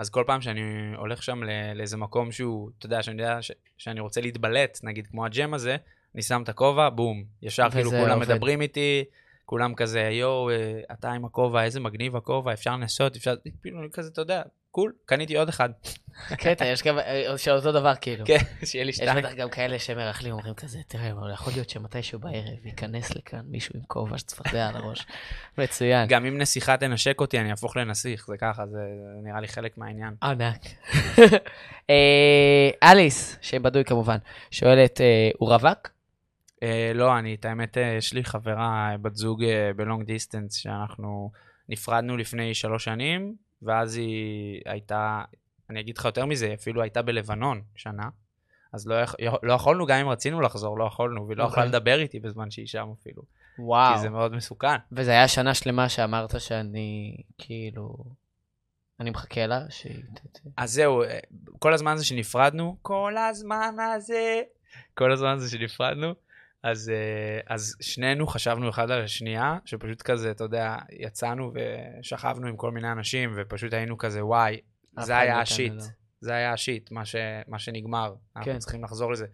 B: אז כל פעם שאני הולך שם לאיזה מקום שהוא, אתה יודע, שאני יודע ש- שאני רוצה להתבלט, נגיד כמו הג'ם הזה, אני שם את הכובע, בום. ישר כאילו כולם
A: עובד.
B: מדברים איתי, כולם כזה, יואו, אה, אתה עם הכובע, איזה מגניב הכובע, אפשר לנסות, אפשר... כאילו, כזה, אתה יודע, קול, קניתי עוד אחד.
A: קטע, יש גם אה, של אותו דבר כאילו.
B: כן, שיהיה לי
A: יש
B: שתיים.
A: בטח גם כאלה שמרכלים, אומרים כזה, תראה, אבל יכול להיות שמתישהו בערב ייכנס לכאן מישהו עם כובע שצפרדע על הראש. מצוין.
B: גם אם נסיכה תנשק אותי, אני אהפוך לנסיך, זה ככה, זה נראה לי חלק מהעניין.
A: ענק. אה, אליס, שם בדוי כמובן, שואלת, אה, הוא רווק?
B: אה, לא, אני, את האמת, אה, יש לי חברה, אה, בת זוג אה, בלונג דיסטנס, שאנחנו נפרדנו לפני שלוש שנים, ואז היא הייתה, אני אגיד לך יותר מזה, אפילו הייתה בלבנון שנה, אז לא, יכ- לא יכולנו, גם אם רצינו לחזור, לא יכולנו, והיא לא יכולה
A: אוקיי.
B: לדבר איתי בזמן שהיא שם אפילו.
A: וואו.
B: כי זה מאוד מסוכן.
A: וזה היה שנה שלמה שאמרת שאני, כאילו... אני מחכה לה, שהיא... ת-
B: אז זהו, אה, כל הזמן הזה שנפרדנו, כל הזמן הזה, כל הזמן הזה שנפרדנו, אז, אה, אז שנינו חשבנו אחד על השנייה, שפשוט כזה, אתה יודע, יצאנו ושכבנו עם כל מיני אנשים, ופשוט היינו כזה, וואי, זה היה
A: מאיתנו
B: השיט,
A: לא.
B: זה היה השיט, מה, ש, מה שנגמר, אנחנו
A: כן.
B: צריכים לחזור לזה.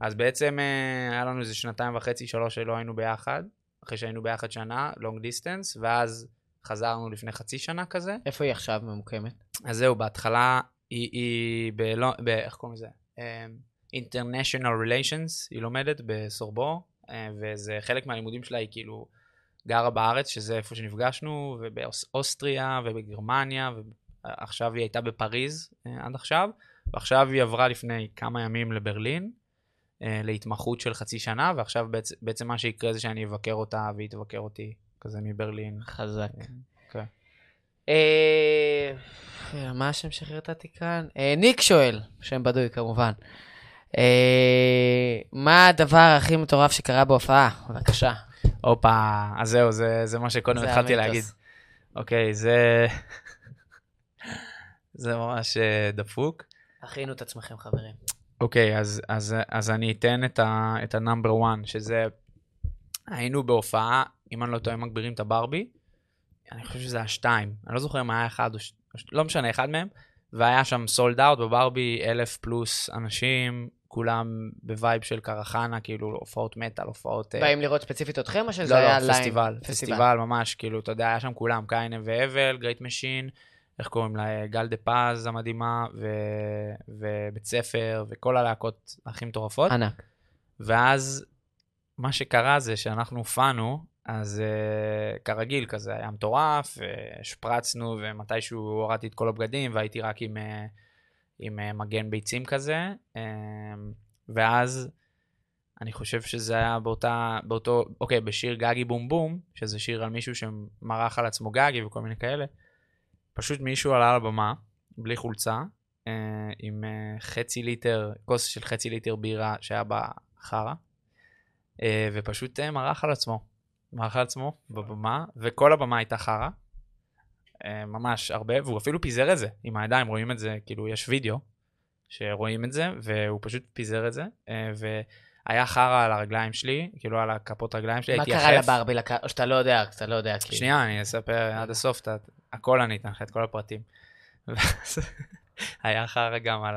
B: אז בעצם אה, היה לנו איזה שנתיים וחצי, שלוש שלא היינו ביחד, אחרי שהיינו ביחד שנה, long distance, ואז חזרנו לפני חצי שנה כזה.
A: איפה היא עכשיו ממוקמת?
B: אז זהו, בהתחלה היא, היא ב... ב... איך קוראים לזה? International Relations, היא לומדת בסורבו, uh, וזה חלק מהלימודים שלה, היא כאילו גרה בארץ, שזה איפה שנפגשנו, ובאוסטריה ובגרמניה, ועכשיו היא הייתה בפריז uh, עד עכשיו, ועכשיו היא עברה לפני כמה ימים לברלין, uh, להתמחות של חצי שנה, ועכשיו בעצם, בעצם מה שיקרה זה שאני אבקר אותה והיא תבקר אותי, כזה מברלין.
A: חזק.
B: כן.
A: אה, מה השם שחררתי כאן? אה, ניק שואל, שם בדוי כמובן. אה, מה הדבר הכי מטורף שקרה בהופעה? בבקשה.
B: הופה, אז זהו, זה, זה מה שקודם התחלתי. להגיד. אוקיי, זה... זה ממש אה, דפוק.
A: הכינו את עצמכם, חברים.
B: אוקיי, אז, אז, אז אני אתן את ה number 1, שזה... היינו בהופעה, אם אני לא טועה, מגבירים את הברבי. אני חושב שזה היה שתיים. אני לא זוכר אם היה אחד או... ש... לא משנה, אחד מהם. והיה שם sold out בברבי, אלף פלוס אנשים, כולם ב vibe של קרחנה, כאילו הופעות מטאל, הופעות... אה,
A: באים לראות ספציפית אתכם, או שזה
B: לא,
A: היה
B: לא,
A: live?
B: פסטיבל, פסטיבל ממש, כאילו, אתה יודע, היה שם כולם, קין והבל, Great Machine, איך קוראים לה, גל דה פז המדהימה, ו... ובית ספר, וכל הלהקות הכי מטורפות.
A: ענק.
B: ואז מה שקרה זה שאנחנו הופענו, אז uh, כרגיל כזה היה מטורף, השפרצנו ומתישהו הורדתי את כל הבגדים והייתי רק עם, uh, עם uh, מגן ביצים כזה, um, ואז אני חושב שזה היה באותה, באותו, אוקיי, בשיר גגי בום בום, שזה שיר על מישהו שמרח על עצמו גגי וכל מיני כאלה, פשוט מישהו עלה על הבמה, בלי חולצה, uh, עם uh, חצי ליטר, כוס של חצי ליטר בירה שהיה בה חרא, ופשוט מרח על עצמו. מרח על עצמו בבמה, וכל הבמה הייתה חרא. Uh, ממש הרבה, והוא אפילו פיזר את זה עם הידיים, רואים את זה, כאילו יש וידאו שרואים את זה, והוא פשוט פיזר את זה, uh, והיה חרא על הרגליים שלי, כאילו על הכפות רגליים שלי,
A: מה
B: הייתי
A: קרה
B: יחף.
A: לברבי? לק- או שאתה לא יודע, אתה לא יודע, כאילו.
B: שנייה, אני אספר עד הסוף, את ה- הכל אני אתן לך, את כל הפרטים. ואז היה חרא גם על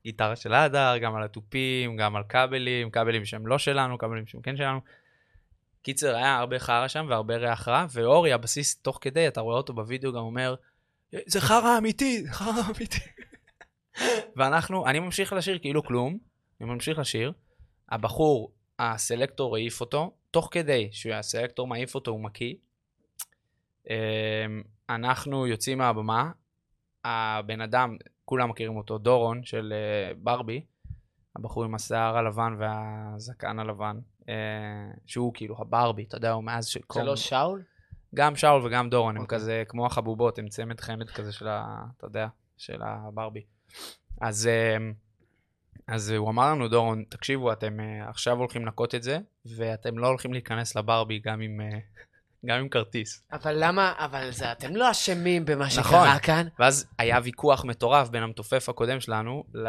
B: הגיטרה של הדר, גם על התופים, גם על כבלים, כבלים שהם לא שלנו, כבלים שהם כן שלנו. קיצר, היה הרבה חרא שם והרבה ריח רע, ואורי, הבסיס, תוך כדי, אתה רואה אותו בווידאו, גם אומר, זה חרא אמיתי, זה חרא אמיתי. ואנחנו, אני ממשיך לשיר כאילו כלום, אני ממשיך לשיר, הבחור, הסלקטור העיף אותו, תוך כדי שהסלקטור מעיף אותו, הוא מקיא. אמ, אנחנו יוצאים מהבמה, הבן אדם, כולם מכירים אותו, דורון של אה, ברבי, הבחור עם השיער הלבן והזקן הלבן, שהוא כאילו הברבי, אתה יודע, הוא מאז ש...
A: זה לא שאול?
B: גם שאול וגם דורון, הם
A: אוקיי.
B: כזה כמו החבובות, הם צמד חמד כזה של ה... אתה יודע, של הברבי. אז, אמ, אז הוא אמר לנו, דורון, תקשיבו, אתם אה, עכשיו הולכים לנקות את זה, ואתם לא הולכים להיכנס לברבי גם אה, גם עם כרטיס.
A: אבל למה, אבל זה, אתם לא אשמים במה
B: נכון.
A: שקרה כאן.
B: ואז היה ויכוח מטורף בין המתופף הקודם שלנו ל...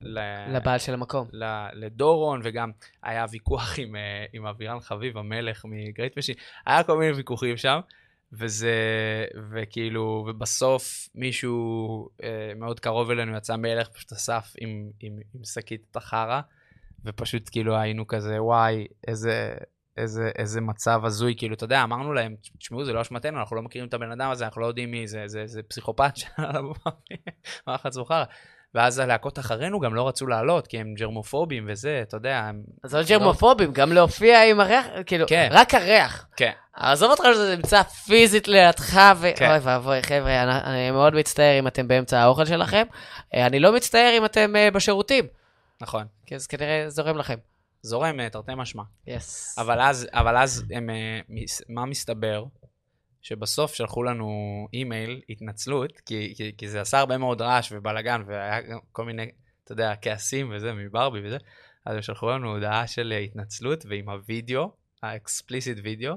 B: ל...
A: לבעל של המקום.
B: ל- לדורון, וגם היה ויכוח עם, אה, עם אבירן חביב, המלך מ Great Machine, היה כל מיני ויכוחים שם, וזה, וכאילו, ובסוף מישהו אה, מאוד קרוב אלינו יצא מלך, פשוט אסף עם, עם, עם שקית את החרא, ופשוט כאילו היינו כזה, וואי, איזה... איזה, איזה מצב הזוי, כאילו, אתה יודע, אמרנו להם, תשמעו, זה לא אשמתנו, אנחנו לא מכירים את הבן אדם הזה, אנחנו לא יודעים מי זה, זה, זה פסיכופת שעל הבמה, אמר לך זוכר. ואז הלהקות אחרינו גם לא רצו לעלות, כי הם ג'רמופובים וזה, אתה יודע, הם...
A: אז לא ג'רמופובים, גם להופיע עם הריח, כאילו,
B: כן.
A: רק הריח.
B: כן.
A: עזוב אותך שזה נמצא פיזית לידך, ו...
B: כן.
A: אוי ואבוי, חבר'ה, אני, אני מאוד מצטער אם אתם באמצע האוכל שלכם. אה, אני לא מצטער אם אתם אה, בשירותים,
B: נכון.
A: כי אז כנראה זורם לכם.
B: זורם, אה, תרתי משמע.
A: yes.
B: אבל אז, אבל אז הם, אה, מה מסתבר? שבסוף שלחו לנו אימייל, התנצלות, כי, כי, כי זה עשה הרבה מאוד רעש ובלאגן, והיה כל מיני, אתה יודע, כעסים וזה, מברבי וזה, אז הם שלחו לנו הודעה של התנצלות, ועם הוידאו, ה explicit video,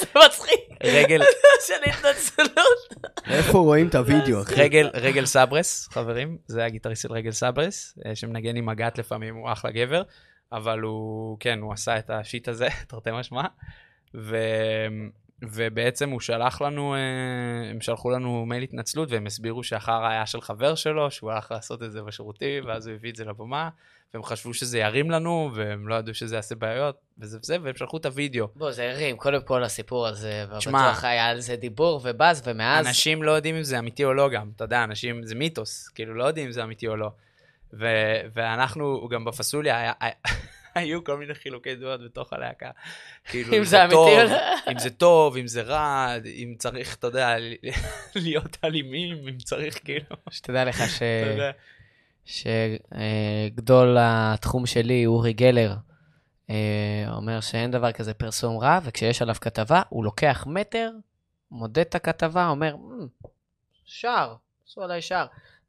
A: זה מצחיק.
B: רגל,
A: של התנצלות.
C: איפה רואים את הוידאו, אחי?
B: רגל, רגל סברס, חברים, זה הגיטריסט של רגל סברס, אה, שמנגן עם מג"ט לפעמים, הוא אחלה גבר, אבל הוא, כן, הוא עשה את השיט הזה, תרתי משמע, ו, ובעצם הוא שלח לנו, אה, הם שלחו לנו מייל התנצלות, והם הסבירו שהחרא היה של חבר שלו, שהוא הלך לעשות את זה בשירותים, ואז הוא הביא את זה לבמה, והם חשבו שזה ירים לנו, והם לא ידעו שזה יעשה בעיות, וזה וזה, והם שלחו את הוידאו.
A: בוא, זה הרים, קודם כל הסיפור הזה,
B: שמע,
A: בטוח היה על זה דיבור ובאז, ומאז...
B: אנשים לא יודעים אם זה אמיתי או לא גם, אתה יודע, אנשים, זה מיתוס, כאילו לא יודעים אם זה אמיתי או לא. ו- ואנחנו, גם בפסוליה, היה, היו כל מיני חילוקי דעות בתוך הלהקה. כאילו,
A: אם זה אמיתי או לא.
B: אם זה טוב, אם זה רע, אם צריך, אתה יודע, להיות אלימים, אם צריך, כאילו,
A: שתדע לך ש... שגדול התחום שלי, אורי גלר, אה, אומר שאין דבר כזה פרסום רע, וכשיש עליו כתבה, הוא לוקח מטר, מודד את הכתבה, אומר, "מ, שער, עשו עליי שער.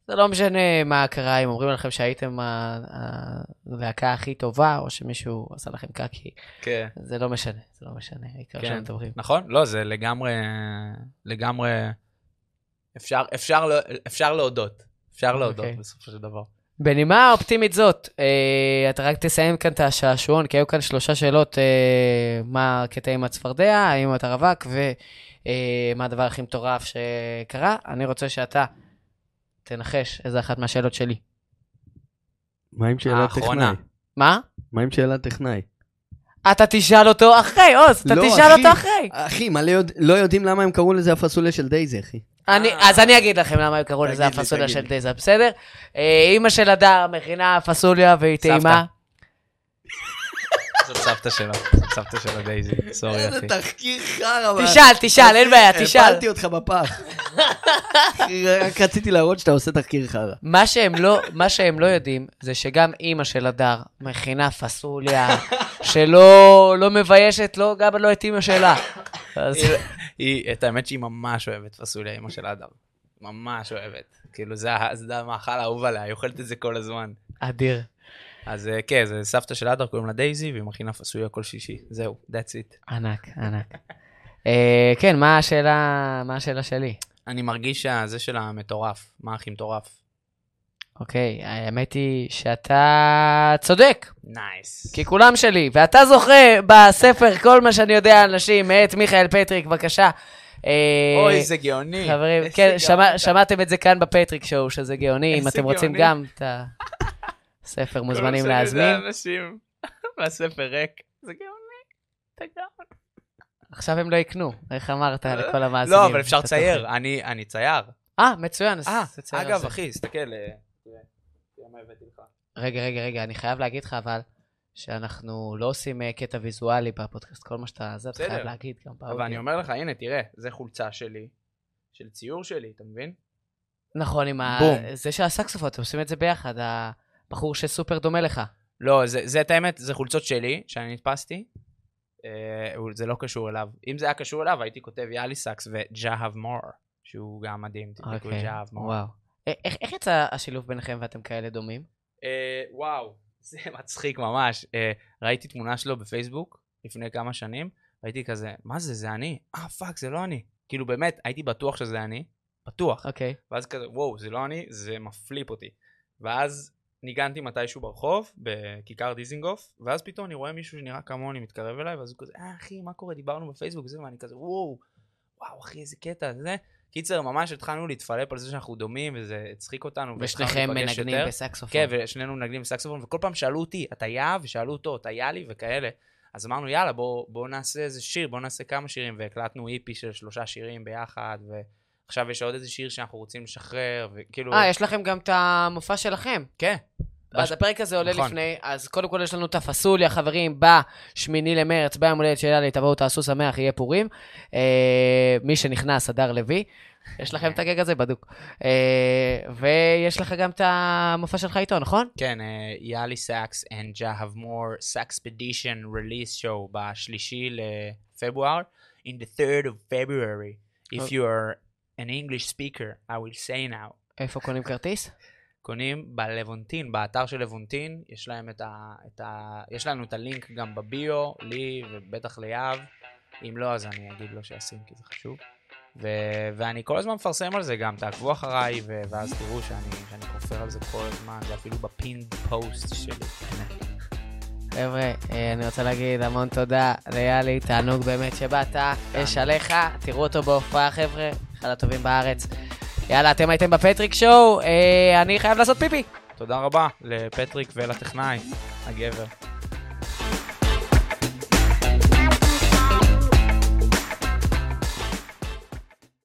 A: זה לא משנה מה קרה, אם אומרים לכם שהייתם הלהקה הכי טובה, או שמישהו עשה לכם קקי,
B: כן.
A: זה לא משנה, זה לא משנה, העיקר
B: כן.
A: שהם מדברים.
B: נכון? לא, זה לגמרי, לגמרי, אפשר, אפשר, לא- אפשר להודות. אפשר להודות
A: אוקיי.
B: בסופו של דבר.
A: בנימה אופטימית זאת, אה, אתה רק תסיים כאן את השעשועון, כי היו כאן שלושה שאלות, אה, מה הקטע עם הצפרדע, האם אתה רווק, ומה הדבר הכי מטורף שקרה. אני רוצה שאתה תנחש איזה אחת מהשאלות שלי.
C: מה עם שאלת
B: האחרונה.
C: טכנאי?
A: מה?
C: מה עם שאלת טכנאי?
A: אתה תשאל אותו אחרי, עוז, אתה
C: לא,
A: תשאל
C: אחי.
A: אותו אחרי.
C: אחי, מלא יודע- לא יודעים למה הם קראו לזה הפסוליה של דייזי, אחי.
A: אני, אז אני אגיד לכם למה הם קראו לזה הפסוליה של
C: לי.
A: דייזה, בסדר? אה, אימא של הדר מכינה פסוליה והיא. טעימה.
B: זאת סבתא שלו, סבתא של דייזי, סורי אחי.
C: תחקיר חרא.
A: תשאל, תשאל, אין בעיה, תשאל.
C: הפלתי אותך בפח. רק רציתי להראות שאתה עושה תחקיר חרא.
A: מה שהם לא, מה שהם לא יודעים, זה שגם אימא של הדר מכינה פסוליה שלא לא מביישת, לא, גם לא את אימא שלה. אז
B: היא- את האמת שהיא ממש אוהבת פסוליה, אמא של אדם. ממש אוהבת. כאילו זה זה המאכל האהוב עליה, היא אוכלת את זה כל הזמן.
A: אדיר.
B: אז אה, כן, זה סבתא של אדר, קוראים לה דייזי, והיא מכינה פסוליה כל שישי. זהו, that's it.
A: ענק, ענק. אה, כן, מה השאלה, מה השאלה שלי?
B: אני מרגיש שזה של המטורף, מה הכי מטורף.
A: אוקיי, האמת היא שאתה צודק,
B: nice.
A: כי כולם שלי, ואתה זוכה בספר כל מה שאני יודע על נשים, מאת מיכאל פטריק, בבקשה. אה,
B: אוי, איזה גאוני.
A: חברים, כן, שמע. שמעתם את זה כאן ב Patrick Show, שזה גאוני, אם אתם רוצים. גם את הספר, מוזמנים להזמין.
B: כל אנשים, והספר ריק. זה גאוני. אתה גאון.
A: עכשיו הם לא יקנו, איך אמרת לכל המאזינים?
B: לא, אבל אפשר. לצייר, אני אני צייר.
A: אה, מצוין, אז
B: אה,
A: תצייר על
B: אגב,
A: זה.
B: אחי, תסתכל. אה, תראה, תראה מה הבאתי לך.
A: רגע, רגע, רגע, אני חייב להגיד לך אבל, שאנחנו לא עושים אה, קטע ויזואלי בפודקאסט, כל מה שאתה... זה אתה. חייב להגיד גם באודיו.
B: אבל אני אומר לך, הנה, תראה, זה חולצה שלי, של ציור שלי, אתה מבין?
A: נכון, עם ה... זה של הסקסופון, אתם עושים את זה ביחד, הבחור שסופר דומה לך.
B: לא, זה, זה את האמת, זה חולצות שלי, שאני הדפסתי. אה, זה לא קשור אליו. אם זה היה קשור אליו, הייתי כותב יאלי סאקס וג'הב מור, שהוא גם מדהים, תבדקו
A: אוקיי,
B: ג'הב מור.
A: וואו. א- איך איך יצא השילוב ביניכם ואתם כאלה דומים?
B: אה, וואו, זה מצחיק ממש. אה, ראיתי תמונה שלו בפייסבוק לפני כמה שנים, ראיתי כזה, מה זה, זה אני? אה, fuck, זה לא אני. כאילו, באמת, הייתי בטוח שזה אני, בטוח.
A: אוקיי.
B: ואז כזה, וואו, זה לא אני, זה מפליפ אותי. ואז ניגנתי מתישהו ברחוב, בכיכר דיזינגוף, ואז פתאום אני רואה מישהו שנראה כמוני מתקרב אליי, ואז הוא כזה, אה, אחי, מה קורה? דיברנו בפייסבוק וזה, ואני כזה, וואו, וואו, אחי, איזה קטע, זה. קיצר, ממש התחלנו להתפלפ על זה שאנחנו דומים, וזה הצחיק אותנו.
A: ושניכם מנגנים
B: יותר.
A: בסקסופון.
B: כן, ושנינו מנגנים בסקסופון, וכל פעם שאלו אותי, אתה יא? ושאלו אותו, אתה יאלי? וכאלה. אז אמרנו, יאללה, בואו בוא נעשה איזה שיר, בואו נעשה כמה שירים, והקלטנו איפי של שלושה שירים ביחד, ועכשיו יש עוד איזה שיר שאנחנו רוצים לשחרר, וכאילו...
A: אה, יש לכם גם את המופע שלכם.
B: כן.
A: אז
B: בש-
A: הפרק הזה עולה
B: נכון.
A: לפני, אז קודם כל יש לנו את הפסוליה, חברים, בשמיני למרץ, ביום הולדת של יאללה, תבואו, תעשו שמח, יהיה פורים. אה, מי שנכנס, הדר לוי. יש לכם את הגג הזה בדוק. אה, ויש לך גם את המופע שלך איתו, נכון?
B: כן, אה, יאלי סאקס and Jahav Moore Saxpedition release show בשלישי לפברואר, in the 3rd of February. If
A: אוקיי.
B: you are an English speaker, I will say now.
A: איפה קונים כרטיס?
B: קונים בלבונטין, באתר של לבונטין, יש להם את ה... את ה... יש לנו את הלינק גם ב bio, לי ובטח ליהב. אם לא, אז אני אגיד לו שישים, כי זה חשוב. ו... ואני כל הזמן מפרסם על זה גם, תעקבו אחריי, ו... ואז תראו שאני, שאני חופר על זה כל הזמן, זה אפילו ב pinned post שלי.
A: חבר'ה, אה, אני רוצה להגיד המון תודה ליאלי, תענוג באמת שבאת, אש עליך, תראו אותו בהופעה חבר'ה, אחד הטובים בארץ. יאללה, אתם הייתם בפטריק שואו, אה, אני חייב לעשות פיפי.
B: תודה רבה לפטריק ולטכנאי, הגבר.